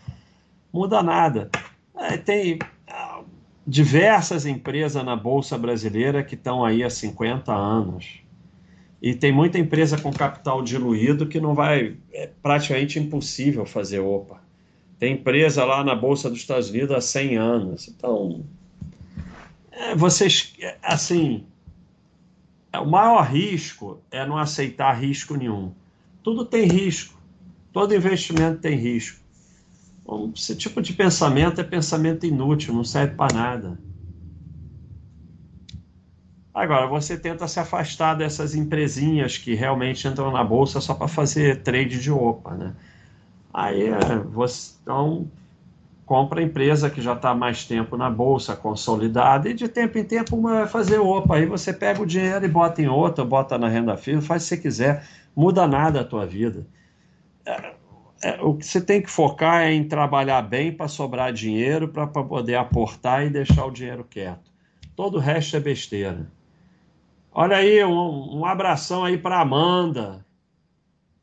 muda nada. É, tem ah, diversas empresas na Bolsa Brasileira que estão aí há 50 anos. E tem muita empresa com capital diluído que não vai. É praticamente impossível fazer OPA. Tem empresa lá na Bolsa dos Estados Unidos há 100 anos. Então, é, vocês. É, assim. É, o maior risco é não aceitar risco nenhum. Tudo tem risco. Todo investimento tem risco. Esse tipo de pensamento é pensamento inútil, não serve para nada. Agora, você tenta se afastar dessas empresinhas que realmente entram na bolsa só para fazer trade de OPA, né? Aí você então compra a empresa que já está mais tempo na bolsa, consolidada, e de tempo em tempo vai fazer OPA. Aí você pega o dinheiro e bota em outra, bota na renda firme, faz o que você quiser, muda nada a tua vida. É, é, o que você tem que focar é em trabalhar bem para sobrar dinheiro, para poder aportar e deixar o dinheiro quieto. Todo o resto é besteira. Olha aí, um, um abração aí para Amanda.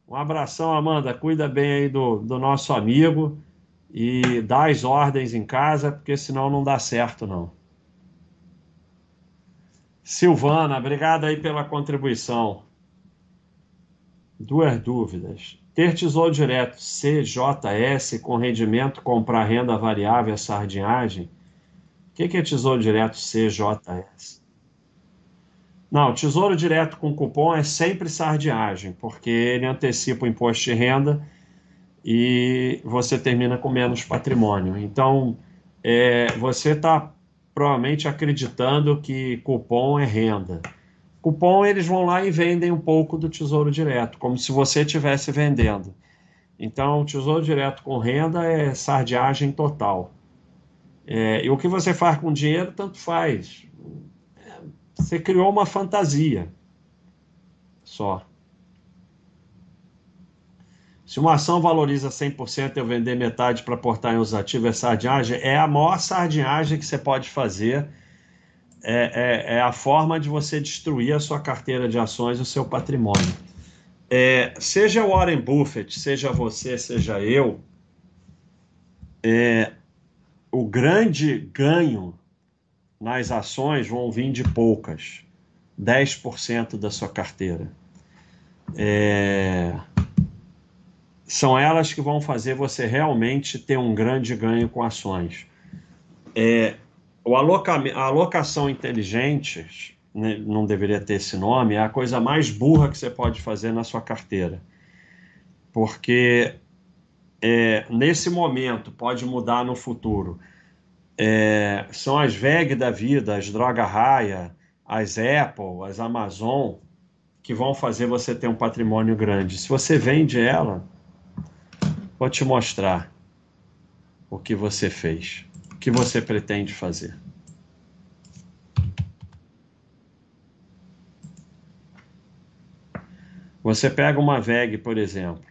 Um abração, Amanda. Cuida bem aí do, do nosso amigo e dá as ordens em casa, porque senão não dá certo, não. Silvana, obrigado aí pela contribuição. Duas dúvidas. Ter tesouro direto CJS com rendimento comprar renda variável sardinhagem. O que, é tesouro direto CJS? Não, tesouro direto com cupom é sempre sardinhagem, porque ele antecipa o imposto de renda e você termina com menos patrimônio. Então, é, você está provavelmente acreditando que cupom é renda cupom eles vão lá e vendem um pouco do Tesouro Direto, como se você estivesse vendendo. Então, Tesouro Direto com renda é sardiagem total. É, e o que você faz com dinheiro, tanto faz. Você criou uma fantasia só. Se uma ação valoriza 100% e eu vender metade para aportar em os ativos, é sardinhagem? É a maior sardinhagem que você pode fazer é, é, é, a forma de você destruir a sua carteira de ações, o seu patrimônio. É, seja Warren Buffett, seja você, seja eu, é, o grande ganho nas ações vão vir de poucas, 10% da sua carteira. É, são elas que vão fazer você realmente ter um grande ganho com ações. É, o aloca, a alocação inteligente, né, não deveria ter esse nome, é a coisa mais burra que você pode fazer na sua carteira. Porque é, nesse momento, pode mudar no futuro. É, são as VEG da vida, as Droga Raia, as Apple, as Amazon, que vão fazer você ter um patrimônio grande. Se você vende ela, vou te mostrar o que você fez que você pretende fazer? Você pega uma VEG, por exemplo,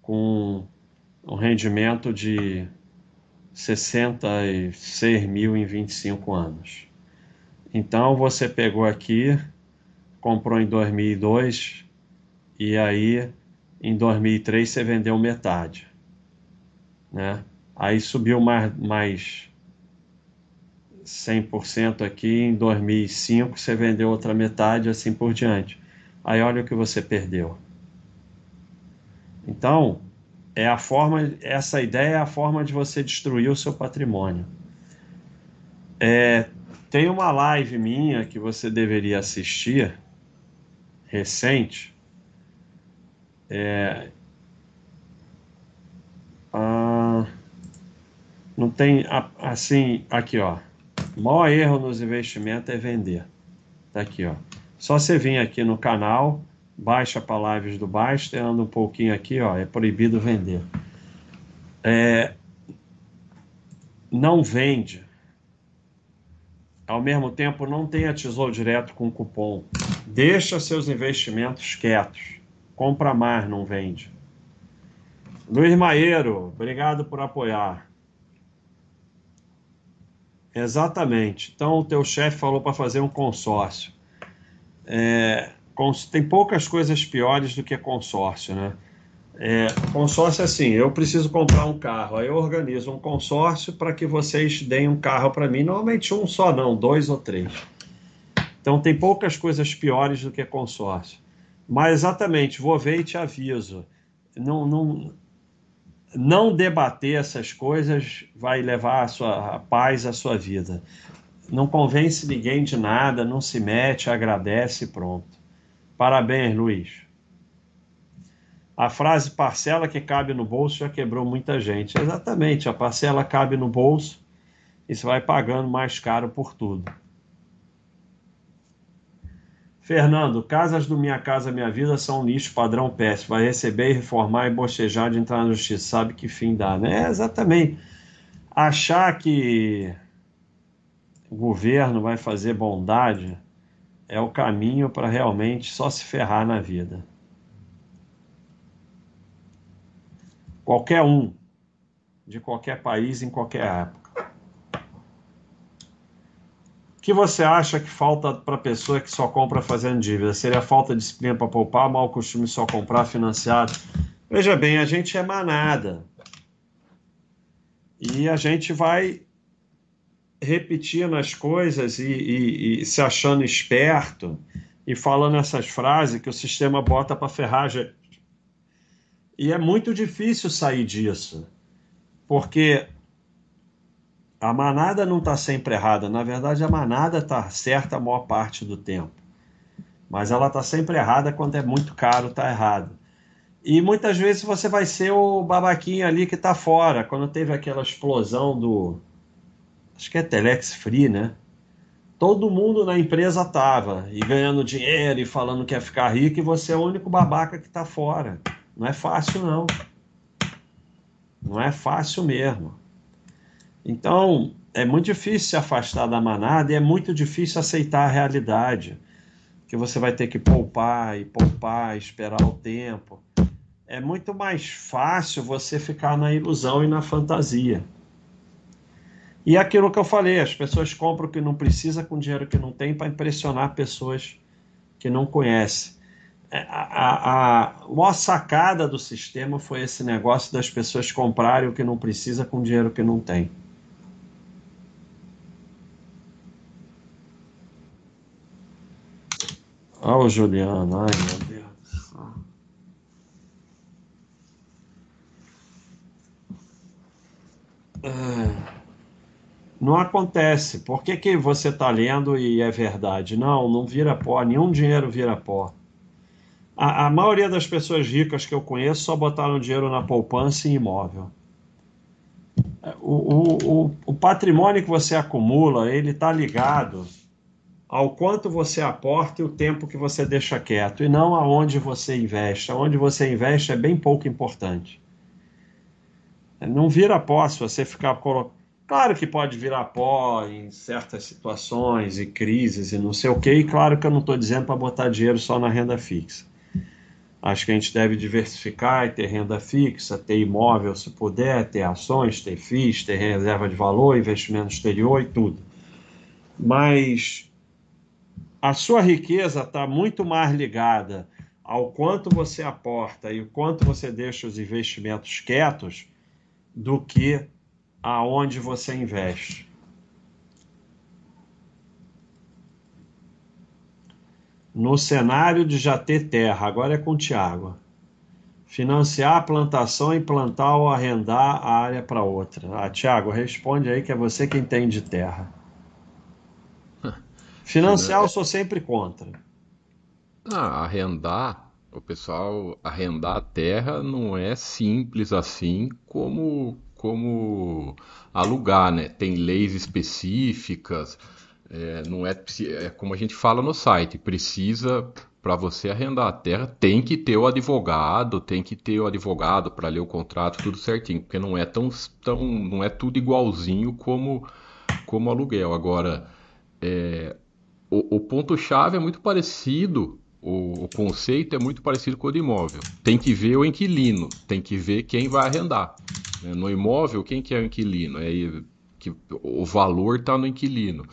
com um rendimento de 66 mil em 25 anos. Então você pegou aqui, comprou em 2002 e aí em 2003 você vendeu metade, né? Aí subiu mais, mais 100% aqui, em 2005 você vendeu outra metade, assim por diante. Aí olha o que você perdeu. Então, é a forma, essa ideia é a forma de você destruir o seu patrimônio. É, tem uma live minha que você deveria assistir, recente. É, não tem assim, aqui ó. O maior erro nos investimentos é vender. Tá aqui ó. Só você vir aqui no canal, baixa lives do Basta, anda um pouquinho aqui, ó. É proibido vender. É, não vende. Ao mesmo tempo, não tenha tesouro direto com cupom. Deixa seus investimentos quietos. Compra mais, não vende. Luiz Maieiro, obrigado por apoiar. Exatamente. Então, o teu chefe falou para fazer um consórcio. É, tem poucas coisas piores do que consórcio, né? É, consórcio é assim, eu preciso comprar um carro, aí eu organizo um consórcio para que vocês deem um carro para mim, normalmente um só não, dois ou três. Então tem poucas coisas piores do que consórcio. Mas exatamente, vou ver e te aviso. Não, não, não debater essas coisas vai levar a sua a paz à sua vida. Não convence ninguém de nada, não se mete, agradece e pronto. Parabéns, Luiz. A frase parcela que cabe no bolso já quebrou muita gente. Exatamente, a parcela cabe no bolso e você vai pagando mais caro por tudo. Fernando, casas do Minha Casa Minha Vida são lixo padrão péssimo. Vai receber reformar e bochejar de entrar na justiça. Sabe que fim dá, né? É exatamente. Achar que o governo vai fazer bondade é o caminho para realmente só se ferrar na vida. Qualquer um, de qualquer país, em qualquer época que você acha que falta para a pessoa que só compra fazendo dívida? Seria falta de disciplina para poupar, mau costume só comprar financiado? Veja bem, a gente é manada. E a gente vai repetindo as coisas e, e, e se achando esperto e falando essas frases que o sistema bota para ferragem. E é muito difícil sair disso, porque a manada não está sempre errada. Na verdade, a manada está certa a maior parte do tempo. Mas ela está sempre errada quando é muito caro, está errado. E muitas vezes você vai ser o babaquinho ali que está fora. Quando teve aquela explosão do. Acho que é Telex Free, né? Todo mundo na empresa tava e ganhando dinheiro e falando que ia ficar rico, e você é o único babaca que está fora. Não é fácil, não. Não é fácil mesmo. Então, é muito difícil se afastar da manada e é muito difícil aceitar a realidade, que você vai ter que poupar e poupar, esperar o tempo. É muito mais fácil você ficar na ilusão e na fantasia. E aquilo que eu falei, as pessoas compram o que não precisa com dinheiro que não tem para impressionar pessoas que não conhecem. É, a, a, a maior sacada do sistema foi esse negócio das pessoas comprarem o que não precisa com dinheiro que não tem. Olha o Juliano, ai meu Deus. É, não acontece. Por que, que você está lendo e é verdade? Não, não vira pó, nenhum dinheiro vira pó. A, a maioria das pessoas ricas que eu conheço só botaram dinheiro na poupança e imóvel. O, o, o, o patrimônio que você acumula, ele está ligado ao quanto você aporta e o tempo que você deixa quieto, e não aonde você investe. Aonde você investe é bem pouco importante. Não vira pó se você ficar colocando. Claro que pode virar pó em certas situações e crises e não sei o que, e claro que eu não estou dizendo para botar dinheiro só na renda fixa. Acho que a gente deve diversificar e ter renda fixa, ter imóvel se puder, ter ações, ter FIIs, ter reserva de valor, investimento exterior e tudo. Mas a sua riqueza está muito mais ligada ao quanto você aporta e o quanto você deixa os investimentos quietos do que aonde você investe. No cenário de já ter terra, agora é com o Tiago. Financiar a plantação e plantar ou arrendar a área para outra. Ah, Tiago, responde aí que é você quem tem de terra. Financiar eu sou sempre contra. Ah, arrendar, o pessoal arrendar a terra não é simples assim como como alugar, né? Tem leis específicas, é, não é, é como a gente fala no site, precisa para você arrendar a terra, tem que ter o advogado, tem que ter o advogado para ler o contrato, tudo certinho, porque não é tão, tão não é tudo igualzinho como como aluguel. Agora, é, o, o ponto-chave é muito parecido, o, o, conceito é muito parecido com o de imóvel. Tem que ver o inquilino, tem que ver quem vai arrendar. Né? No imóvel, quem que é o inquilino? É que o valor está no inquilino.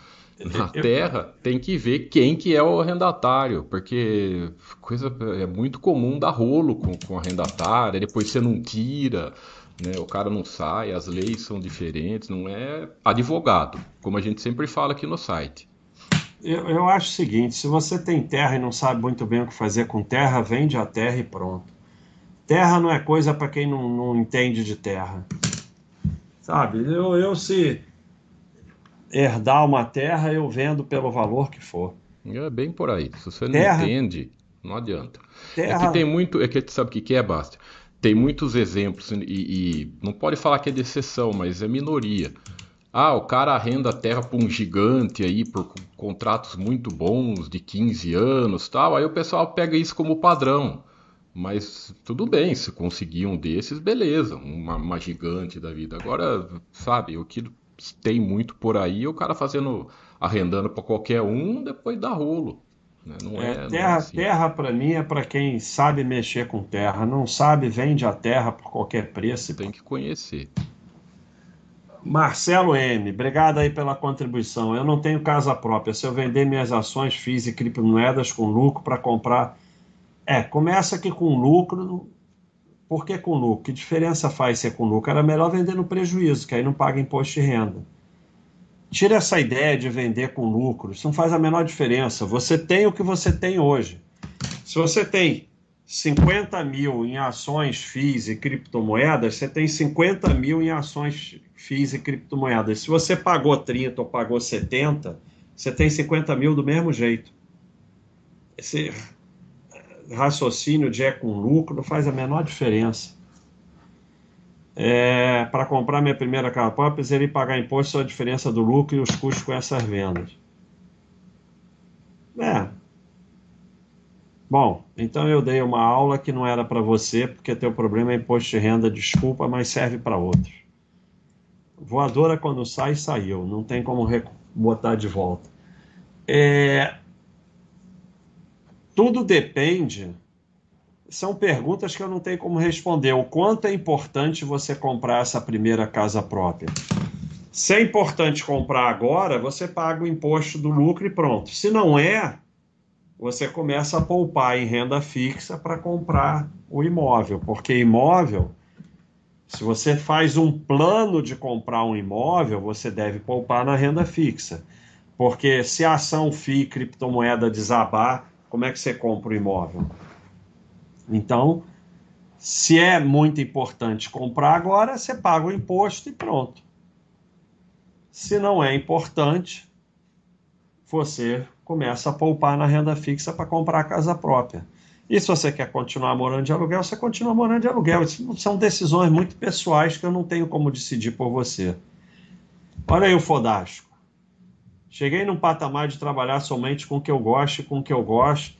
Na terra, tem que ver quem que é o arrendatário, porque coisa é muito comum dar rolo com, com o arrendatário, depois você não tira, né? o cara não sai, as leis são diferentes, não é advogado, como a gente sempre fala aqui no site. Eu, eu acho o seguinte: se você tem terra e não sabe muito bem o que fazer com terra, vende a terra e pronto. Terra não é coisa para quem não, não entende de terra. Sabe? Eu, eu se herdar uma terra, eu vendo pelo valor que for. É bem por aí. Se você terra, não entende, não adianta. Terra... É que tem muito. É que sabe o que é, Basta? Tem muitos exemplos, e, e não pode falar que é de exceção, mas é minoria. Ah, o cara arrenda a terra para um gigante aí por contratos muito bons de 15 anos, tal. Aí o pessoal pega isso como padrão. Mas tudo bem, se conseguir um desses, beleza, uma, uma gigante da vida. Agora, sabe, o que tem muito por aí, o cara fazendo arrendando para qualquer um, depois dá rolo. Né? Não é, é, terra, não é assim. terra para mim é para quem sabe mexer com terra, não sabe vende a terra por qualquer preço. Tem que conhecer. Marcelo M, obrigado aí pela contribuição. Eu não tenho casa própria. Se eu vender minhas ações, FIIs e criptomoedas com lucro para comprar. É, começa aqui com lucro. Por que com lucro? Que diferença faz ser com lucro? Era melhor vender no prejuízo, que aí não paga imposto de renda. Tira essa ideia de vender com lucro. Isso não faz a menor diferença. Você tem o que você tem hoje. Se você tem 50 mil em ações, FIIs e criptomoedas, você tem 50 mil em ações, FIIs e criptomoedas. Se você pagou 30 ou pagou 70, você tem 50 mil do mesmo jeito. Esse raciocínio de é com lucro não faz a menor diferença. É, Para comprar minha primeira casa própria, precisaria pagar imposto sobre a diferença do lucro e os custos com essas vendas. É, Bom, então eu dei uma aula que não era para você, porque teu problema é imposto de renda, desculpa, mas serve para outros. Voadora quando sai, saiu, não tem como botar de volta. É... Tudo depende. São perguntas que eu não tenho como responder. O quanto é importante você comprar essa primeira casa própria? Se é importante comprar agora, você paga o imposto do lucro e pronto. Se não é, você começa a poupar em renda fixa para comprar o imóvel, porque imóvel, se você faz um plano de comprar um imóvel, você deve poupar na renda fixa. Porque se a ação FI criptomoeda desabar, como é que você compra o imóvel? Então, se é muito importante comprar agora, você paga o imposto e pronto. Se não é importante, você começa a poupar na renda fixa para comprar a casa própria. E se você quer continuar morando de aluguel, você continua morando de aluguel. Isso são decisões muito pessoais que eu não tenho como decidir por você. Olha aí o Fodástico. Cheguei num patamar de trabalhar somente com o que eu gosto e com o que eu gosto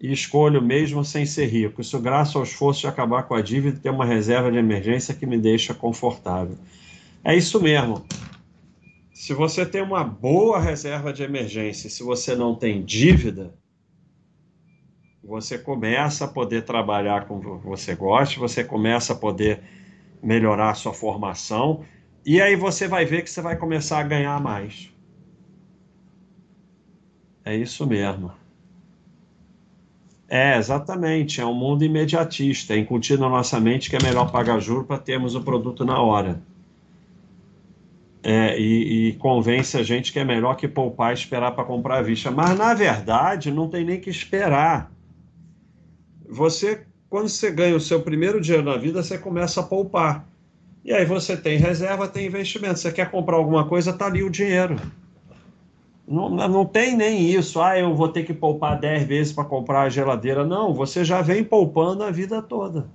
e escolho mesmo sem ser rico. Isso graças ao esforço de acabar com a dívida e ter uma reserva de emergência que me deixa confortável. É isso mesmo se você tem uma boa reserva de emergência, se você não tem dívida, você começa a poder trabalhar com você gosta, você começa a poder melhorar a sua formação, e aí você vai ver que você vai começar a ganhar mais. É isso mesmo. É, exatamente. É um mundo imediatista. É incutir na nossa mente que é melhor pagar juro para termos o produto na hora. é, e, e, convence a gente que é melhor que poupar e esperar para comprar à vista. Mas, na verdade, não tem nem que esperar. Você, quando você ganha o seu primeiro dinheiro na vida, você começa a poupar. E aí você tem reserva, tem investimento. Você quer comprar alguma coisa, está ali o dinheiro. Não, não tem nem isso. Ah, eu vou ter que poupar 10 vezes para comprar a geladeira. Não, você já vem poupando a vida toda.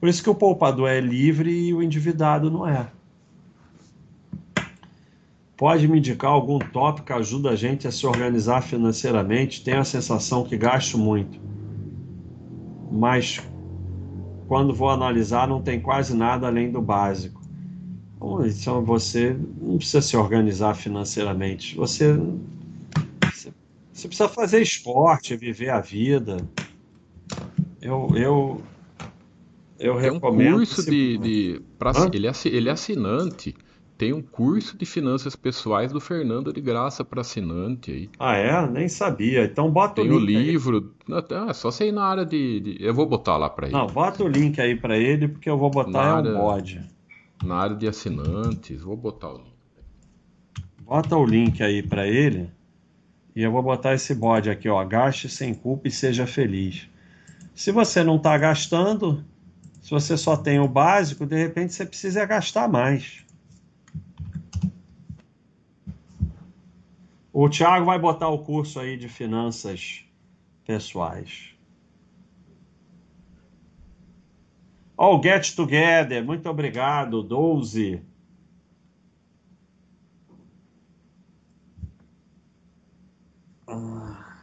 Por isso que o poupador é livre e o endividado não é. Pode me indicar algum tópico que ajuda a gente a se organizar financeiramente? Tenho a sensação que gasto muito. Mas quando vou analisar, não tem quase nada além do básico. Então você não precisa se organizar financeiramente. Você, você precisa fazer esporte, viver a vida. Eu, eu, eu tem recomendo. Um curso de, de pra, ele, é, ele é assinante tem um curso de finanças pessoais do Fernando de Graça para assinante aí. Ah, é? Nem sabia. Então bota tem o link. Tem o livro. É só sei na área de, de, Eu vou botar lá para ele. Não, bota o link aí para ele, porque eu vou botar na é área, um bode. Na área de assinantes, vou botar o link. Bota o link aí para ele. E eu vou botar esse bode aqui, ó. Gaste sem culpa e seja feliz. Se você não está gastando, se você só tem o básico, de repente você precisa gastar mais. O Thiago vai botar o curso aí de finanças pessoais. Ó, oh, Get Together, muito obrigado, 12. Ah,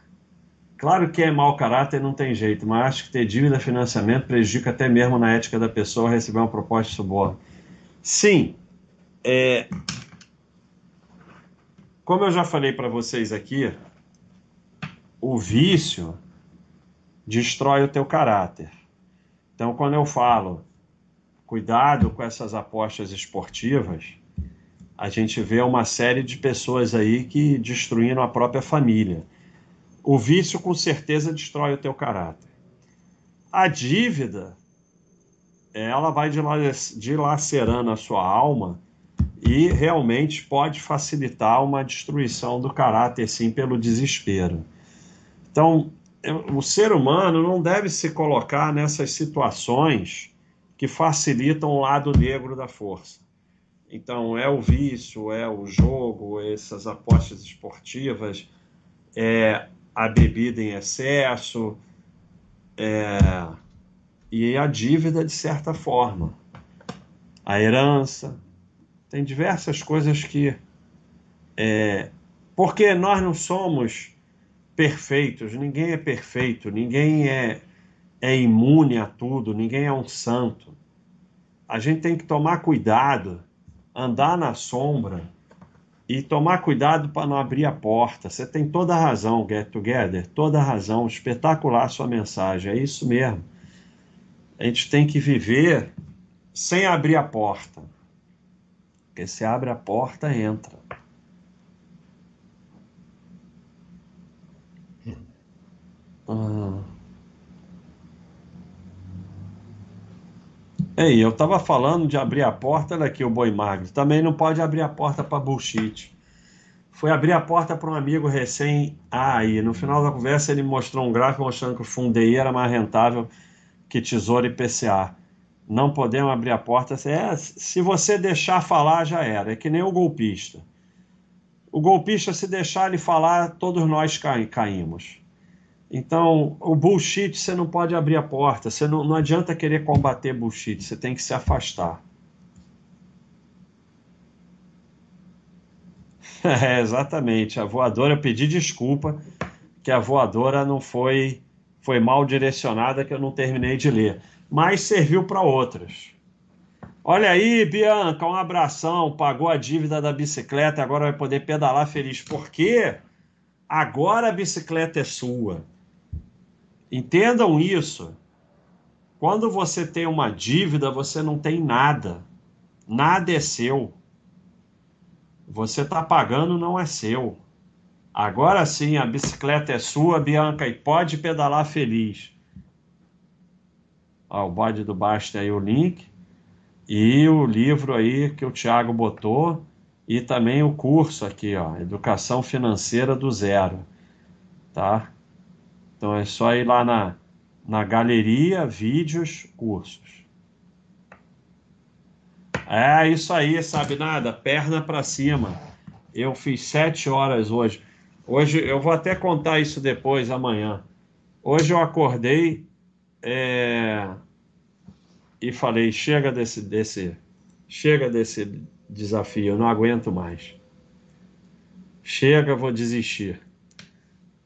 claro que é mau caráter, não tem jeito, mas acho que ter dívida financiamento prejudica até mesmo na ética da pessoa receber uma proposta de suborno. Sim, é, como eu já falei para vocês aqui, o vício destrói o teu caráter. Então, quando eu falo cuidado com essas apostas esportivas, a gente vê uma série de pessoas aí que destruindo a própria família. O vício com certeza destrói o teu caráter. A dívida, ela vai dilacerando a sua alma e realmente pode facilitar uma destruição do caráter, sim, pelo desespero. Então, o ser humano não deve se colocar nessas situações que facilitam o lado negro da força. Então, é o vício, é o jogo, essas apostas esportivas, é a bebida em excesso, é, e a dívida, de certa forma. A herança, tem diversas coisas que. É, porque nós não somos perfeitos, ninguém é perfeito, ninguém é, é imune a tudo, ninguém é um santo. A gente tem que tomar cuidado, andar na sombra e tomar cuidado para não abrir a porta. Você tem toda a razão, Get Together, toda a razão. Espetacular a sua mensagem, é isso mesmo. A gente tem que viver sem abrir a porta. Porque se abre a porta, entra. Ah. Ei, eu tava falando de abrir a porta, olha aqui o boi magro. Também não pode abrir a porta para bullshit. Foi abrir a porta para um amigo recém. Ah, aí, no final da conversa ele mostrou um gráfico mostrando que o Fundeí era mais rentável que Tesouro e PCA não podemos abrir a porta. É, se você deixar falar, já era. É que nem o golpista. O golpista, se deixar ele falar, todos nós caímos. Então, o bullshit, você não pode abrir a porta. Você não, não adianta querer combater bullshit, você tem que se afastar. É, exatamente. A voadora, eu pedi desculpa que a voadora não foi, foi mal direcionada, que eu não terminei de ler mas serviu para outras. Olha aí, Bianca, um abração, pagou a dívida da bicicleta, agora vai poder pedalar feliz. Por quê? Agora a bicicleta é sua. Entendam isso. Quando você tem uma dívida, você não tem nada. Nada é seu. Você está pagando, não é seu. Agora sim, a bicicleta é sua, Bianca, e pode pedalar feliz. Ó, o bode do tem aí o link. E o livro aí que o Thiago botou, e também o curso aqui, ó, Educação Financeira do Zero, tá? Então é só ir lá na, na galeria, vídeos, cursos. É isso aí, sabe nada? Perna para cima. Eu fiz sete horas hoje. Hoje eu vou até contar isso depois, amanhã. Hoje eu acordei é, e falei: chega desse, desse, chega desse desafio, eu não aguento mais. Chega, vou desistir.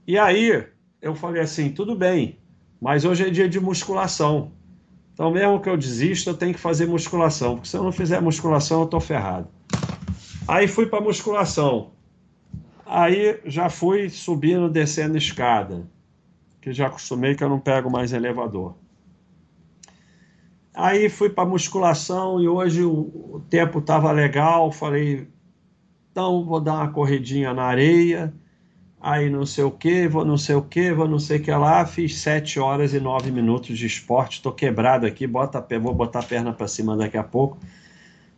E aí eu falei assim: tudo bem, mas hoje é dia de musculação. Então, mesmo que eu desista, eu tenho que fazer musculação, porque se eu não fizer musculação, eu estou ferrado. Aí fui para musculação. Aí já fui subindo, descendo escada, que já acostumei que eu não pego mais elevador. Aí fui para musculação e hoje o, tempo estava legal, falei, então vou dar uma corridinha na areia, aí não sei o que, vou não sei o que, vou não sei o que lá, fiz sete horas e nove minutos de esporte, estou quebrado aqui, bota, vou botar a perna para cima daqui a pouco.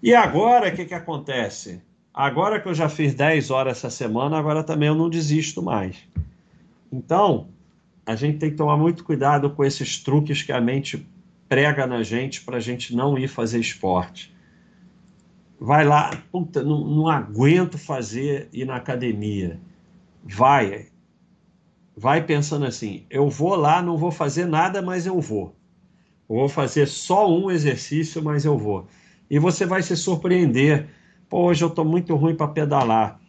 E agora o que, que acontece? Agora que eu já fiz 10 horas essa semana, agora também eu não desisto mais. Então, a gente tem que tomar muito cuidado com esses truques que a mente prega na gente para a gente não ir fazer esporte. Vai lá, puta, não, não aguento fazer ir na academia. Vai, vai pensando assim: eu vou lá, não vou fazer nada, mas eu vou. Eu vou fazer só um exercício, mas eu vou. E você vai se surpreender. Pô, hoje eu estou muito ruim para pedalar.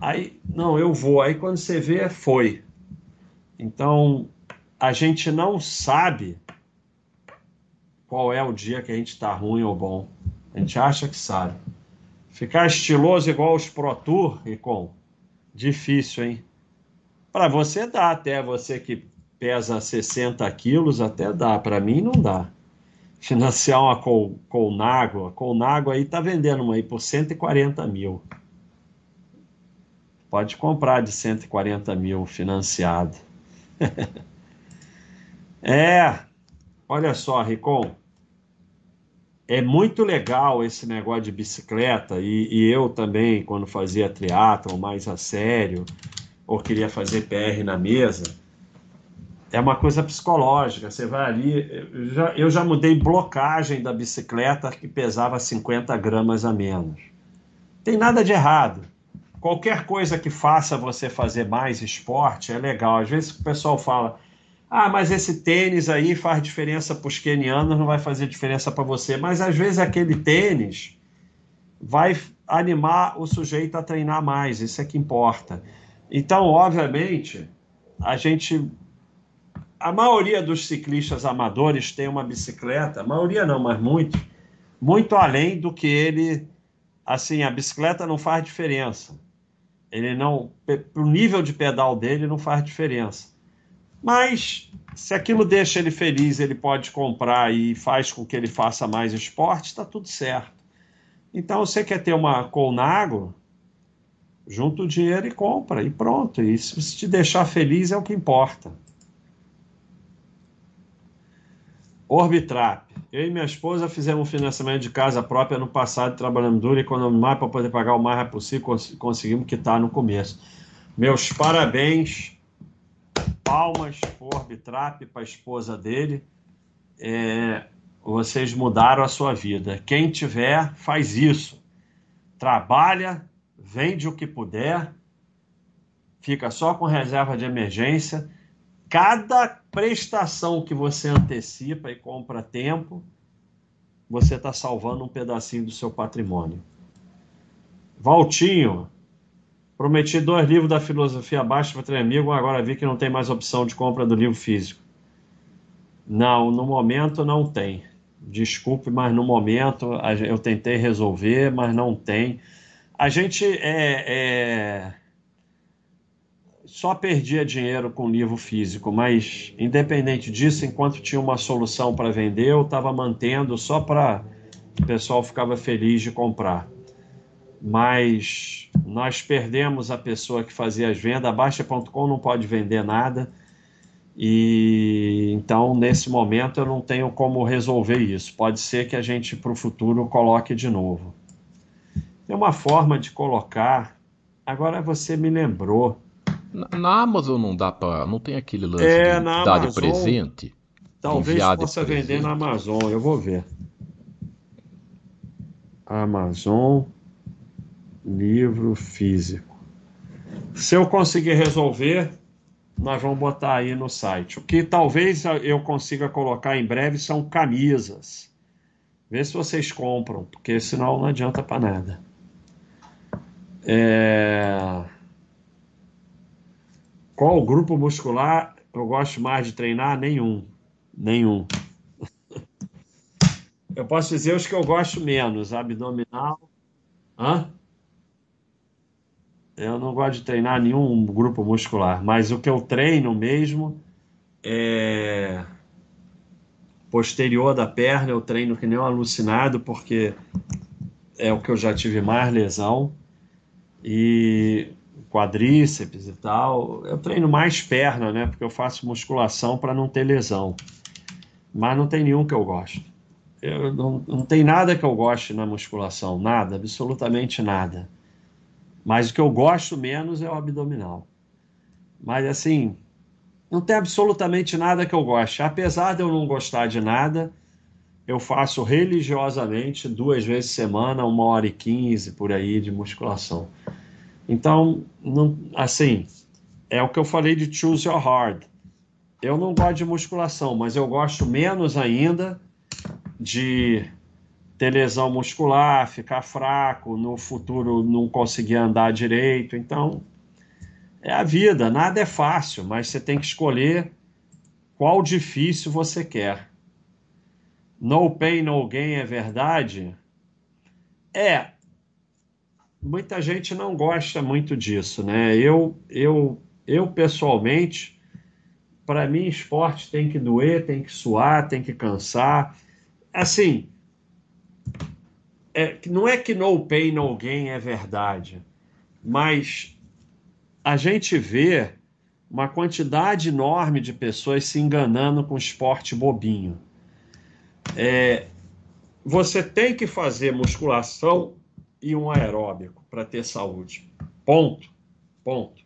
Aí, não, eu vou. Aí quando você vê, foi. Então, a gente não sabe qual é o dia que a gente está ruim ou bom. A gente acha que sabe. Ficar estiloso igual os Pro Tour, com difícil, hein? Para você dá, até você que pesa 60 quilos, até dá. Para mim, não dá. Financiar uma Col a Colnago aí tá vendendo uma aí por 140 mil. Pode comprar de 140 mil financiado. é, olha só, Ricom é muito legal esse negócio de bicicleta e, e eu também quando fazia triatlo mais a sério ou queria fazer PR na mesa é uma coisa psicológica. Você vai ali eu já, eu já mudei blocagem da bicicleta que pesava 50 gramas a menos. Tem nada de errado qualquer coisa que faça você fazer mais esporte é legal às vezes o pessoal fala ah, mas esse tênis aí faz diferença para os quenianos, não vai fazer diferença para você. Mas às vezes aquele tênis vai animar o sujeito a treinar mais, isso é que importa. Então, obviamente, a gente. A maioria dos ciclistas amadores tem uma bicicleta, a maioria não, mas muito, muito além do que ele. Assim, a bicicleta não faz diferença. Ele não. Para o nível de pedal dele, não faz diferença. Mas se aquilo deixa ele feliz, ele pode comprar e faz com que ele faça mais esporte, está tudo certo. Então, você quer ter uma Colnago, junta o dinheiro e compra, e pronto. E se te deixar feliz é o que importa. Orbitrap. Eu e minha esposa fizemos um financiamento de casa própria no passado, trabalhando duro e economizando mais para poder pagar o mais rápido possível, conseguimos quitar no começo. Meus parabéns palmas por Orbitrap para a esposa dele. É, vocês mudaram a sua vida. Quem tiver, faz isso. Trabalha, vende o que puder, fica só com reserva de emergência. Cada prestação que você antecipa e compra tempo, você está salvando um pedacinho do seu patrimônio. Valtinho, Prometi dois livros da filosofia abaixo para ter amigo, agora vi que não tem mais opção de compra do livro físico. Não, no momento não tem. Desculpe, mas no momento eu tentei resolver, mas não tem. A gente é, é... só perdia dinheiro com livro físico, mas independente disso, enquanto tinha uma solução para vender, eu estava mantendo só para o pessoal ficava feliz de comprar mas nós perdemos a pessoa que fazia as vendas. A Baixa.com não pode vender nada. E então, nesse momento, eu não tenho como resolver isso. Pode ser que a gente, para o futuro, coloque de novo. Tem uma forma de colocar. Agora você me lembrou. Na, na Amazon não dá para, não tem aquele lance é, de dar de presente. Talvez possa vender na Amazon, eu vou ver. Amazon livro físico. Se eu conseguir resolver, nós vamos botar aí no site. O que talvez eu consiga colocar em breve são camisas. Vê se vocês compram, porque senão não adianta para nada. É... Qual grupo muscular eu gosto mais de treinar? Nenhum. Nenhum. Eu posso dizer os que eu gosto menos: abdominal. Hã? Eu não gosto de treinar nenhum grupo muscular, mas o que eu treino mesmo é posterior da perna. Eu treino que nem um alucinado, porque é o que eu já tive mais lesão. E quadríceps e tal. Eu treino mais perna, né? Porque eu faço musculação para não ter lesão. Mas não tem nenhum que eu gosto. Eu, não, não tem nada que eu goste na musculação, nada, absolutamente nada. Mas o que eu gosto menos é o abdominal. Mas assim, não tem absolutamente nada que eu goste. Apesar de eu não gostar de nada, eu faço religiosamente duas vezes semana, uma hora e quinze por aí de musculação. Então, não, assim, é o que eu falei de choose your hard. Eu não gosto de musculação, mas eu gosto menos ainda de ter lesão muscular, ficar fraco, no futuro não conseguir andar direito. Então, é a vida, nada é fácil, mas você tem que escolher qual difícil você quer. No pain, no gain é verdade? É. Muita gente não gosta muito disso, né? Eu, eu, eu pessoalmente, para mim, esporte tem que doer, tem que suar, tem que cansar. Assim, é, não é que no pain, no gain é verdade, mas a gente vê uma quantidade enorme de pessoas se enganando com esporte bobinho. É, você tem que fazer musculação e um aeróbico para ter saúde. Ponto. Ponto.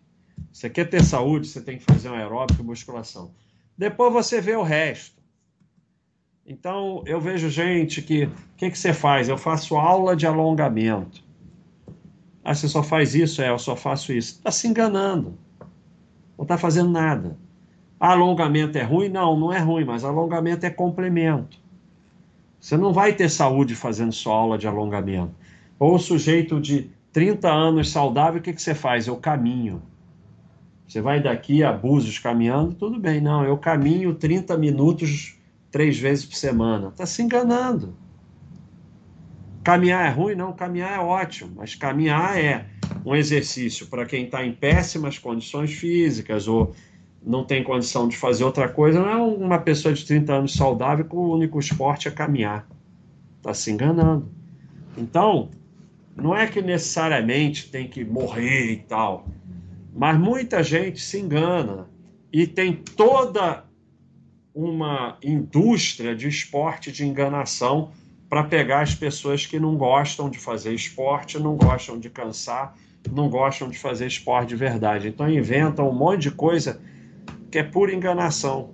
Você quer ter saúde, você tem que fazer um aeróbico e musculação. Depois você vê o resto. Então, eu vejo gente que. O que, que você faz? Eu faço aula de alongamento. Ah, você só faz isso? É, eu só faço isso. Está se enganando. Não está fazendo nada. Alongamento é ruim? Não, não é ruim, mas alongamento é complemento. Você não vai ter saúde fazendo só aula de alongamento. Ou sujeito de 30 anos saudável, o que, que você faz? Eu caminho. Você vai daqui a Búzios caminhando, tudo bem. Não, eu caminho 30 minutos três vezes por semana. Está se enganando. Caminhar é ruim? Não, caminhar é ótimo, mas caminhar é um exercício para quem está em péssimas condições físicas ou não tem condição de fazer outra coisa. Não é uma pessoa de 30 anos saudável que o único esporte é caminhar. Está se enganando. Então, não é que necessariamente tem que morrer e tal, mas muita gente se engana e tem toda uma indústria de esporte de enganação para pegar as pessoas que não gostam de fazer esporte, não gostam de cansar, não gostam de fazer esporte de verdade. Então inventam um monte de coisa que é pura enganação.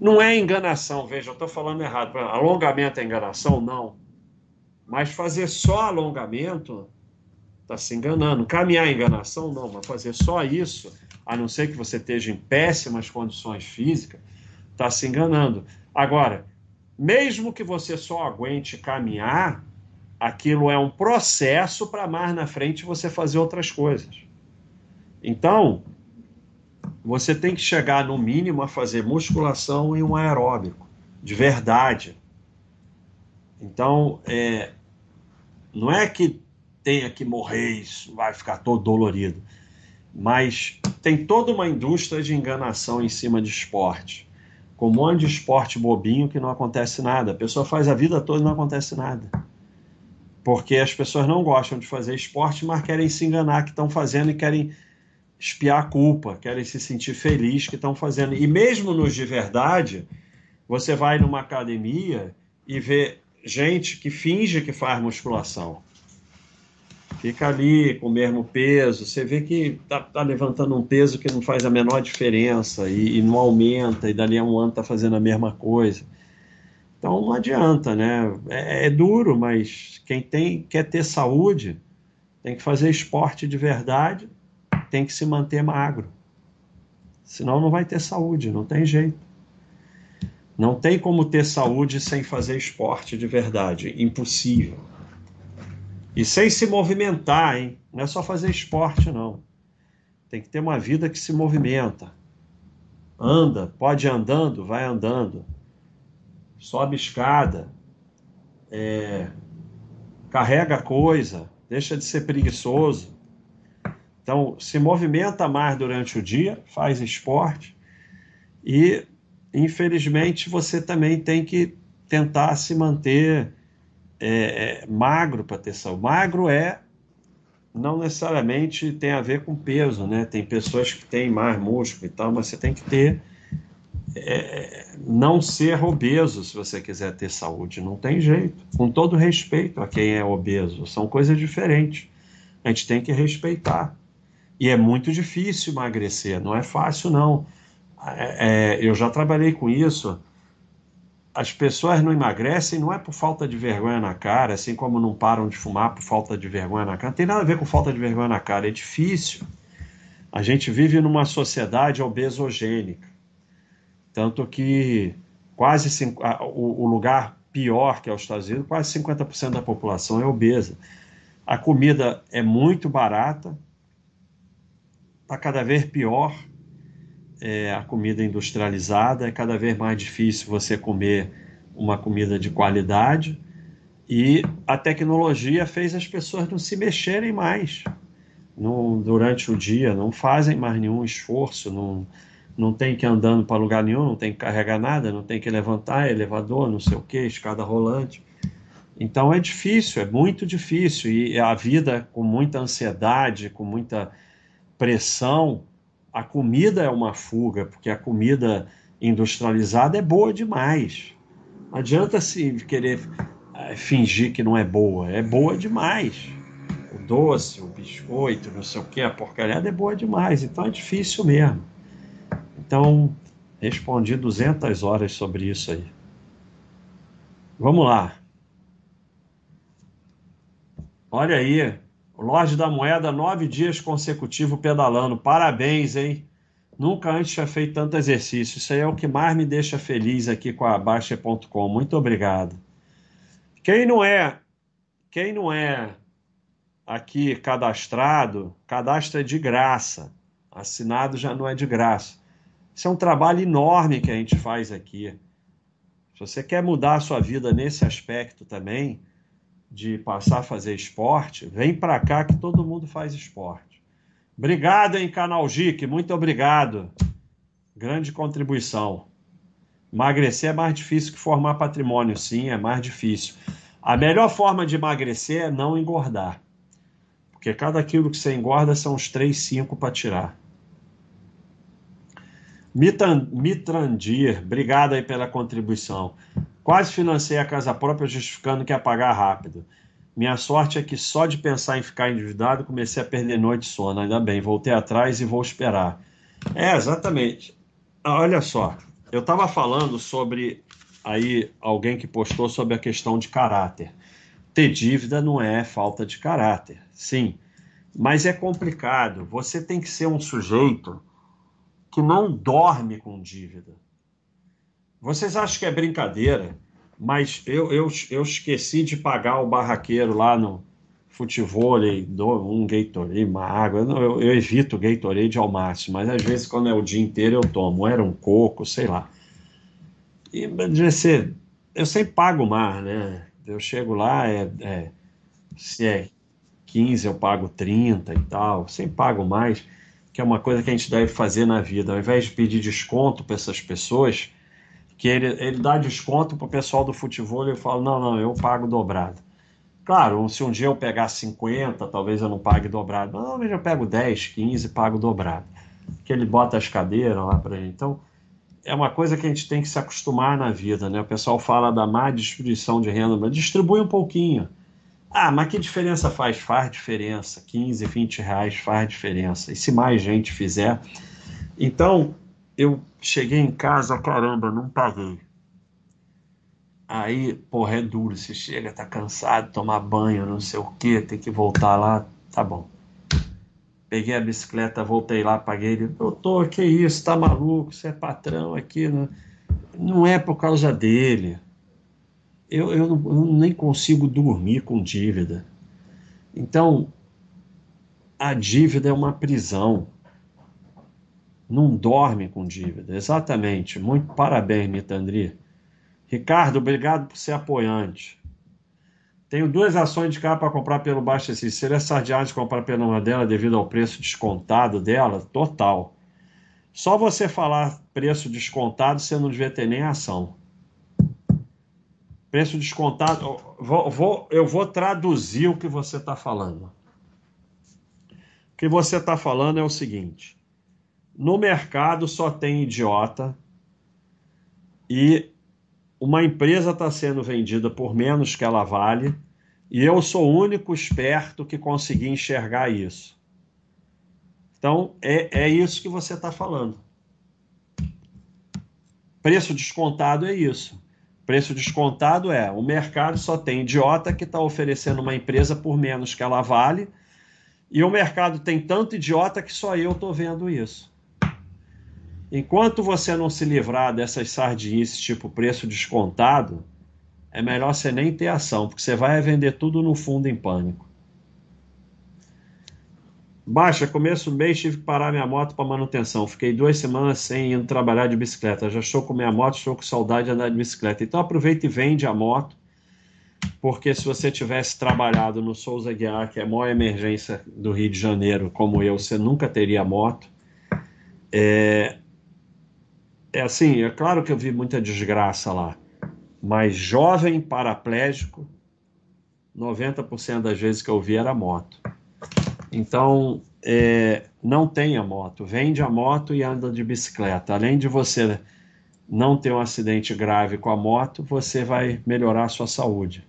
Não é enganação, veja, eu estou falando errado. Alongamento é enganação? Não. Mas fazer só alongamento está se enganando. Caminhar é enganação? Não, mas fazer só isso, a não ser que você esteja em péssimas condições físicas, está se enganando. Agora, mesmo que você só aguente caminhar, aquilo é um processo para mais na frente você fazer outras coisas. Então, você tem que chegar no mínimo a fazer musculação e um aeróbico, de verdade. Então, é, não é que tenha que morrer, isso vai ficar todo dolorido, mas tem toda uma indústria de enganação em cima de esporte com um monte de esporte bobinho que não acontece nada. A pessoa faz a vida toda e não acontece nada. Porque as pessoas não gostam de fazer esporte, mas querem se enganar que estão fazendo e querem espiar a culpa, querem se sentir feliz que estão fazendo. E mesmo nos de verdade, você vai numa academia e vê gente que finge que faz musculação. Fica ali com o mesmo peso, você vê que tá, tá levantando um peso que não faz a menor diferença e, e não aumenta, e dali a um ano tá fazendo a mesma coisa. Então não adianta, né? É, é, duro, mas quem tem quer ter saúde tem que fazer esporte de verdade, tem que se manter magro. Senão não vai ter saúde, não tem jeito. Não tem como ter saúde sem fazer esporte de verdade, impossível. E sem se movimentar, hein? Não é só fazer esporte, não. Tem que ter uma vida que se movimenta. Anda, pode ir andando, vai andando. Sobe escada. É, carrega coisa. Deixa de ser preguiçoso. Então, se movimenta mais durante o dia, faz esporte. E, infelizmente, você também tem que tentar se manter é, é, magro para ter saúde. Magro é não necessariamente tem a ver com peso, né? Tem pessoas que têm mais músculo e tal, mas você tem que ter é, não ser obeso se você quiser ter saúde. Não tem jeito. Com todo respeito a quem é obeso, são coisas diferentes. A gente tem que respeitar. E é muito difícil emagrecer, não é fácil, não. É, é eu já trabalhei com isso as pessoas não emagrecem não é por falta de vergonha na cara, assim como não param de fumar por falta de vergonha na cara. Não tem nada a ver com falta de vergonha na cara, é difícil. A gente vive numa sociedade obesogênica. Tanto que quase o lugar pior que é os Estados Unidos, quase 50% da população é obesa. A comida é muito barata, está cada vez pior é, a comida industrializada, é cada vez mais difícil você comer uma comida de qualidade. E a tecnologia fez as pessoas não se mexerem mais. No, durante o dia, não fazem mais nenhum esforço, não, não tem que ir andando para lugar nenhum, não tem que carregar nada, não tem que levantar elevador, não sei o que, escada rolante. Então é difícil, é muito difícil. E a vida com muita ansiedade, com muita pressão, a comida é uma fuga, porque a comida industrializada é boa demais. Não adianta se querer eh, fingir que não é boa, é boa demais. O doce, o biscoito, não sei o que, a porcariada é boa demais, então é difícil mesmo. Então, respondi 200 horas sobre isso aí. Vamos lá. Olha aí, o Lorde da Moeda, nove dias consecutivos pedalando. Parabéns, hein? Nunca antes tinha feito tanto exercício. Isso aí é o que mais me deixa feliz aqui com a Baixa.com. Muito obrigado. Quem não é, quem não é aqui cadastrado, cadastro é de graça. Assinado já não é de graça. Isso é um trabalho enorme que a gente faz aqui. Se você quer mudar a sua vida nesse aspecto também, de passar a fazer esporte, vem para cá que todo mundo faz esporte. Obrigado, hein, Canal Gic, muito obrigado. Grande contribuição. Emagrecer é mais difícil que formar patrimônio, sim, é mais difícil. A melhor forma de emagrecer é não engordar. Porque cada quilo que você engorda são uns 3, 5 para tirar. Mitrandir, obrigado aí pela contribuição. Quase financei a casa própria justificando que ia pagar rápido. Minha sorte é que só de pensar em ficar endividado comecei a perder noite de sono. Ainda bem, voltei atrás e vou esperar. É, exatamente. Olha só, eu estava falando sobre aí alguém que postou sobre a questão de caráter. Ter dívida não é falta de caráter, sim, mas é complicado. Você tem que ser um sujeito que não dorme com dívida. Vocês acham que é brincadeira, mas eu, eu, eu esqueci de pagar o barraqueiro lá no futebol, um Gatorade, uma água. Eu, eu, evito Gatorade ao máximo, mas às vezes quando é o dia inteiro eu tomo. Era um coco, sei lá. E ser, eu sempre pago mais, né? Eu chego lá, é, é, se é 15 eu pago 30 e tal, sempre pago mais, que é uma coisa que a gente deve fazer na vida. Ao invés de pedir desconto para essas pessoas, que ele, ele dá desconto para o pessoal do futebol, ele fala, não, não, eu pago dobrado. Claro, se um dia eu pegar 50, talvez eu não pague dobrado. Não, eu pego 10, 15 pago dobrado. Que ele bota as cadeiras lá para ele. Então, é uma coisa que a gente tem que se acostumar na vida, né? O pessoal fala da má distribuição de renda, mas distribui um pouquinho. Ah, mas que diferença faz? Faz diferença. 15, 20 reais faz diferença. E se mais gente fizer. Então, eu cheguei em casa, caramba, não paguei. Aí, porra, é duro. Você chega, tá cansado, tomar banho, não sei o que, tem que voltar lá. Tá bom. Peguei a bicicleta, voltei lá, paguei. Ele, doutor, que isso? Tá maluco? Você é patrão aqui. Não, não é por causa dele eu, eu, não, eu nem consigo dormir com dívida. Então, a dívida é uma prisão. Não dorme com dívida. Exatamente. Muito parabéns, Mitandri. Ricardo, obrigado por ser apoiante. Tenho duas ações de carro para comprar pelo Baixa Se Seria sardiado de comprar pela uma dela devido ao preço descontado dela? Total. Só você falar preço descontado, você não devia ter nem ação. Preço descontado. Vou, vou, eu vou traduzir o que você está falando. O que você está falando é o seguinte: no mercado só tem idiota e uma empresa está sendo vendida por menos que ela vale e eu sou o único esperto que consegui enxergar isso. Então é, é isso que você está falando. Preço descontado é isso. Preço descontado é o mercado só tem idiota que está oferecendo uma empresa por menos que ela vale, e o mercado tem tanto idiota que só eu estou vendo isso. Enquanto você não se livrar dessas sardinhas tipo preço descontado, é melhor você nem ter ação, porque você vai vender tudo no fundo em pânico. Baixa, começo do mês tive que parar minha moto para manutenção. Fiquei duas semanas sem ir trabalhar de bicicleta. Já estou com minha moto, estou com saudade de andar de bicicleta. Então aproveita e vende a moto, porque se você tivesse trabalhado no Souza Guiar, que é a maior emergência do Rio de Janeiro, como eu, você nunca teria moto. É, é assim, é claro que eu vi muita desgraça lá, mas jovem paraplégico, 90% das vezes que eu vi era moto. Então, é, não tenha moto, vende a moto e anda de bicicleta. Além de você não ter um acidente grave com a moto, você vai melhorar a sua saúde.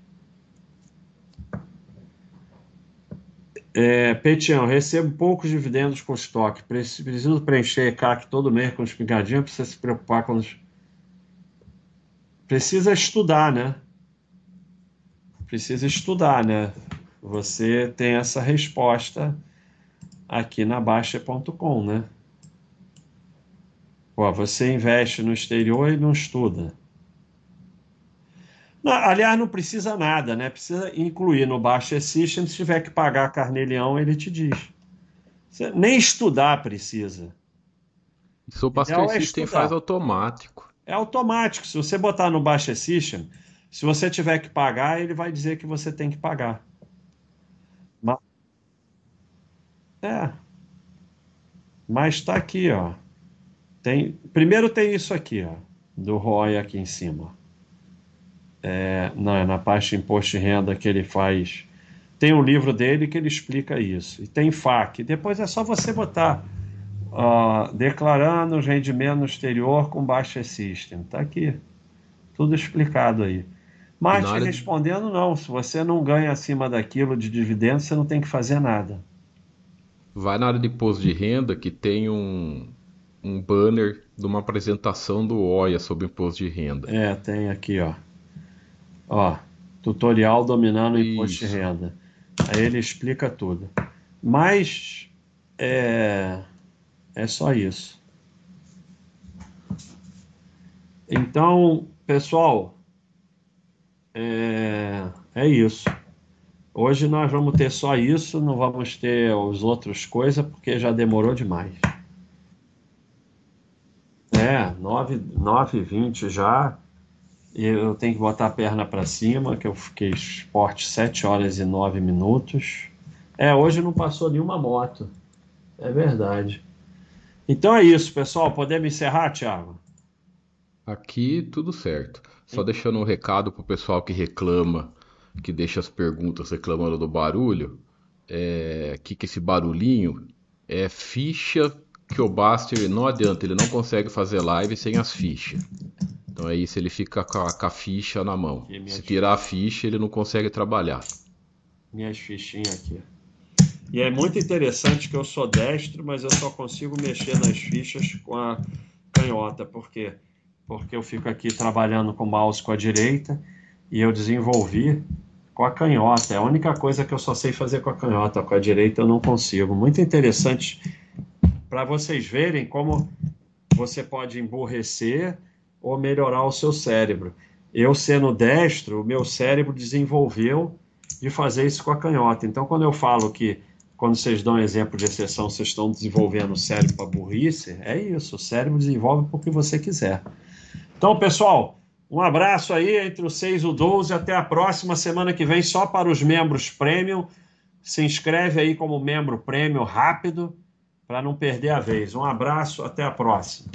É, Petião, recebo poucos dividendos com estoque. Preciso preencher CAC todo mês com espingadinha você se preocupar com os... Precisa estudar, né? Precisa estudar, né? Você tem essa resposta aqui na Baixa.com, né? Pô, você investe no exterior e não estuda. Aliás, não precisa nada, né? Precisa incluir no Baixa System. Se tiver que pagar carnê-leão, ele te diz. Você nem estudar precisa. Isso o Baixa é System faz automático. É automático. Se você botar no Baixa System, se você tiver que pagar, ele vai dizer que você tem que pagar. É. Mas está aqui, ó. Tem, primeiro tem isso aqui, ó, do ROI aqui em cima. É, na, na parte de imposto de renda que ele faz. Tem um livro dele que ele explica isso. E tem FAQ. Depois é só você botar uh, declarando os rendimentos no exterior com baixa system. Está aqui. Tudo explicado aí. Mas te respondendo, não. Se você não ganha acima daquilo de dividendos, você não tem que fazer nada. Vai na área de imposto de renda que tem um, um banner de uma apresentação do OIA sobre imposto de renda. É, tem aqui, ó. Ó, tutorial dominando o imposto de renda. Aí ele explica tudo. Mas é, é só isso. Então, pessoal, é, é isso. Hoje nós vamos ter só isso, não vamos ter as outras coisas, porque já demorou demais. É, 9, 9 20 já. Eu tenho que botar a perna para cima, que eu fiquei esporte 7 horas e 9 minutos. É, hoje não passou nenhuma moto. É verdade. Então é isso, pessoal. Podemos encerrar, Thiago? Aqui tudo certo. Só Sim. deixando um recado pro pessoal que reclama que deixa as perguntas reclamando do barulho, é, que, que esse barulhinho é ficha que o Baster não adianta, ele não consegue fazer live sem as fichas. Então é isso, ele fica com a, com a ficha na mão. Se tirar a ficha, ele não consegue trabalhar. minhas fichinhas aqui. E é muito interessante que eu sou destro, mas eu só consigo mexer nas fichas com a canhota. Por quê? Porque eu fico aqui trabalhando com o mouse com a direita e eu desenvolvi com a canhota. É a única coisa que eu só sei fazer com a canhota. Com a direita eu não consigo. Muito interessante para vocês verem como você pode emburrecer ou melhorar o seu cérebro. Eu sendo destro, o meu cérebro desenvolveu de fazer isso com a canhota. Então, quando eu falo que, quando vocês dão um exemplo de exceção, vocês estão desenvolvendo o cérebro para burrice, é isso. O cérebro desenvolve porque você quiser. Então, pessoal, um abraço aí entre o 6 e o 12. Até a próxima semana que vem, só para os membros premium. Se inscreve aí como membro premium rápido para não perder a vez. Um abraço, até a próxima.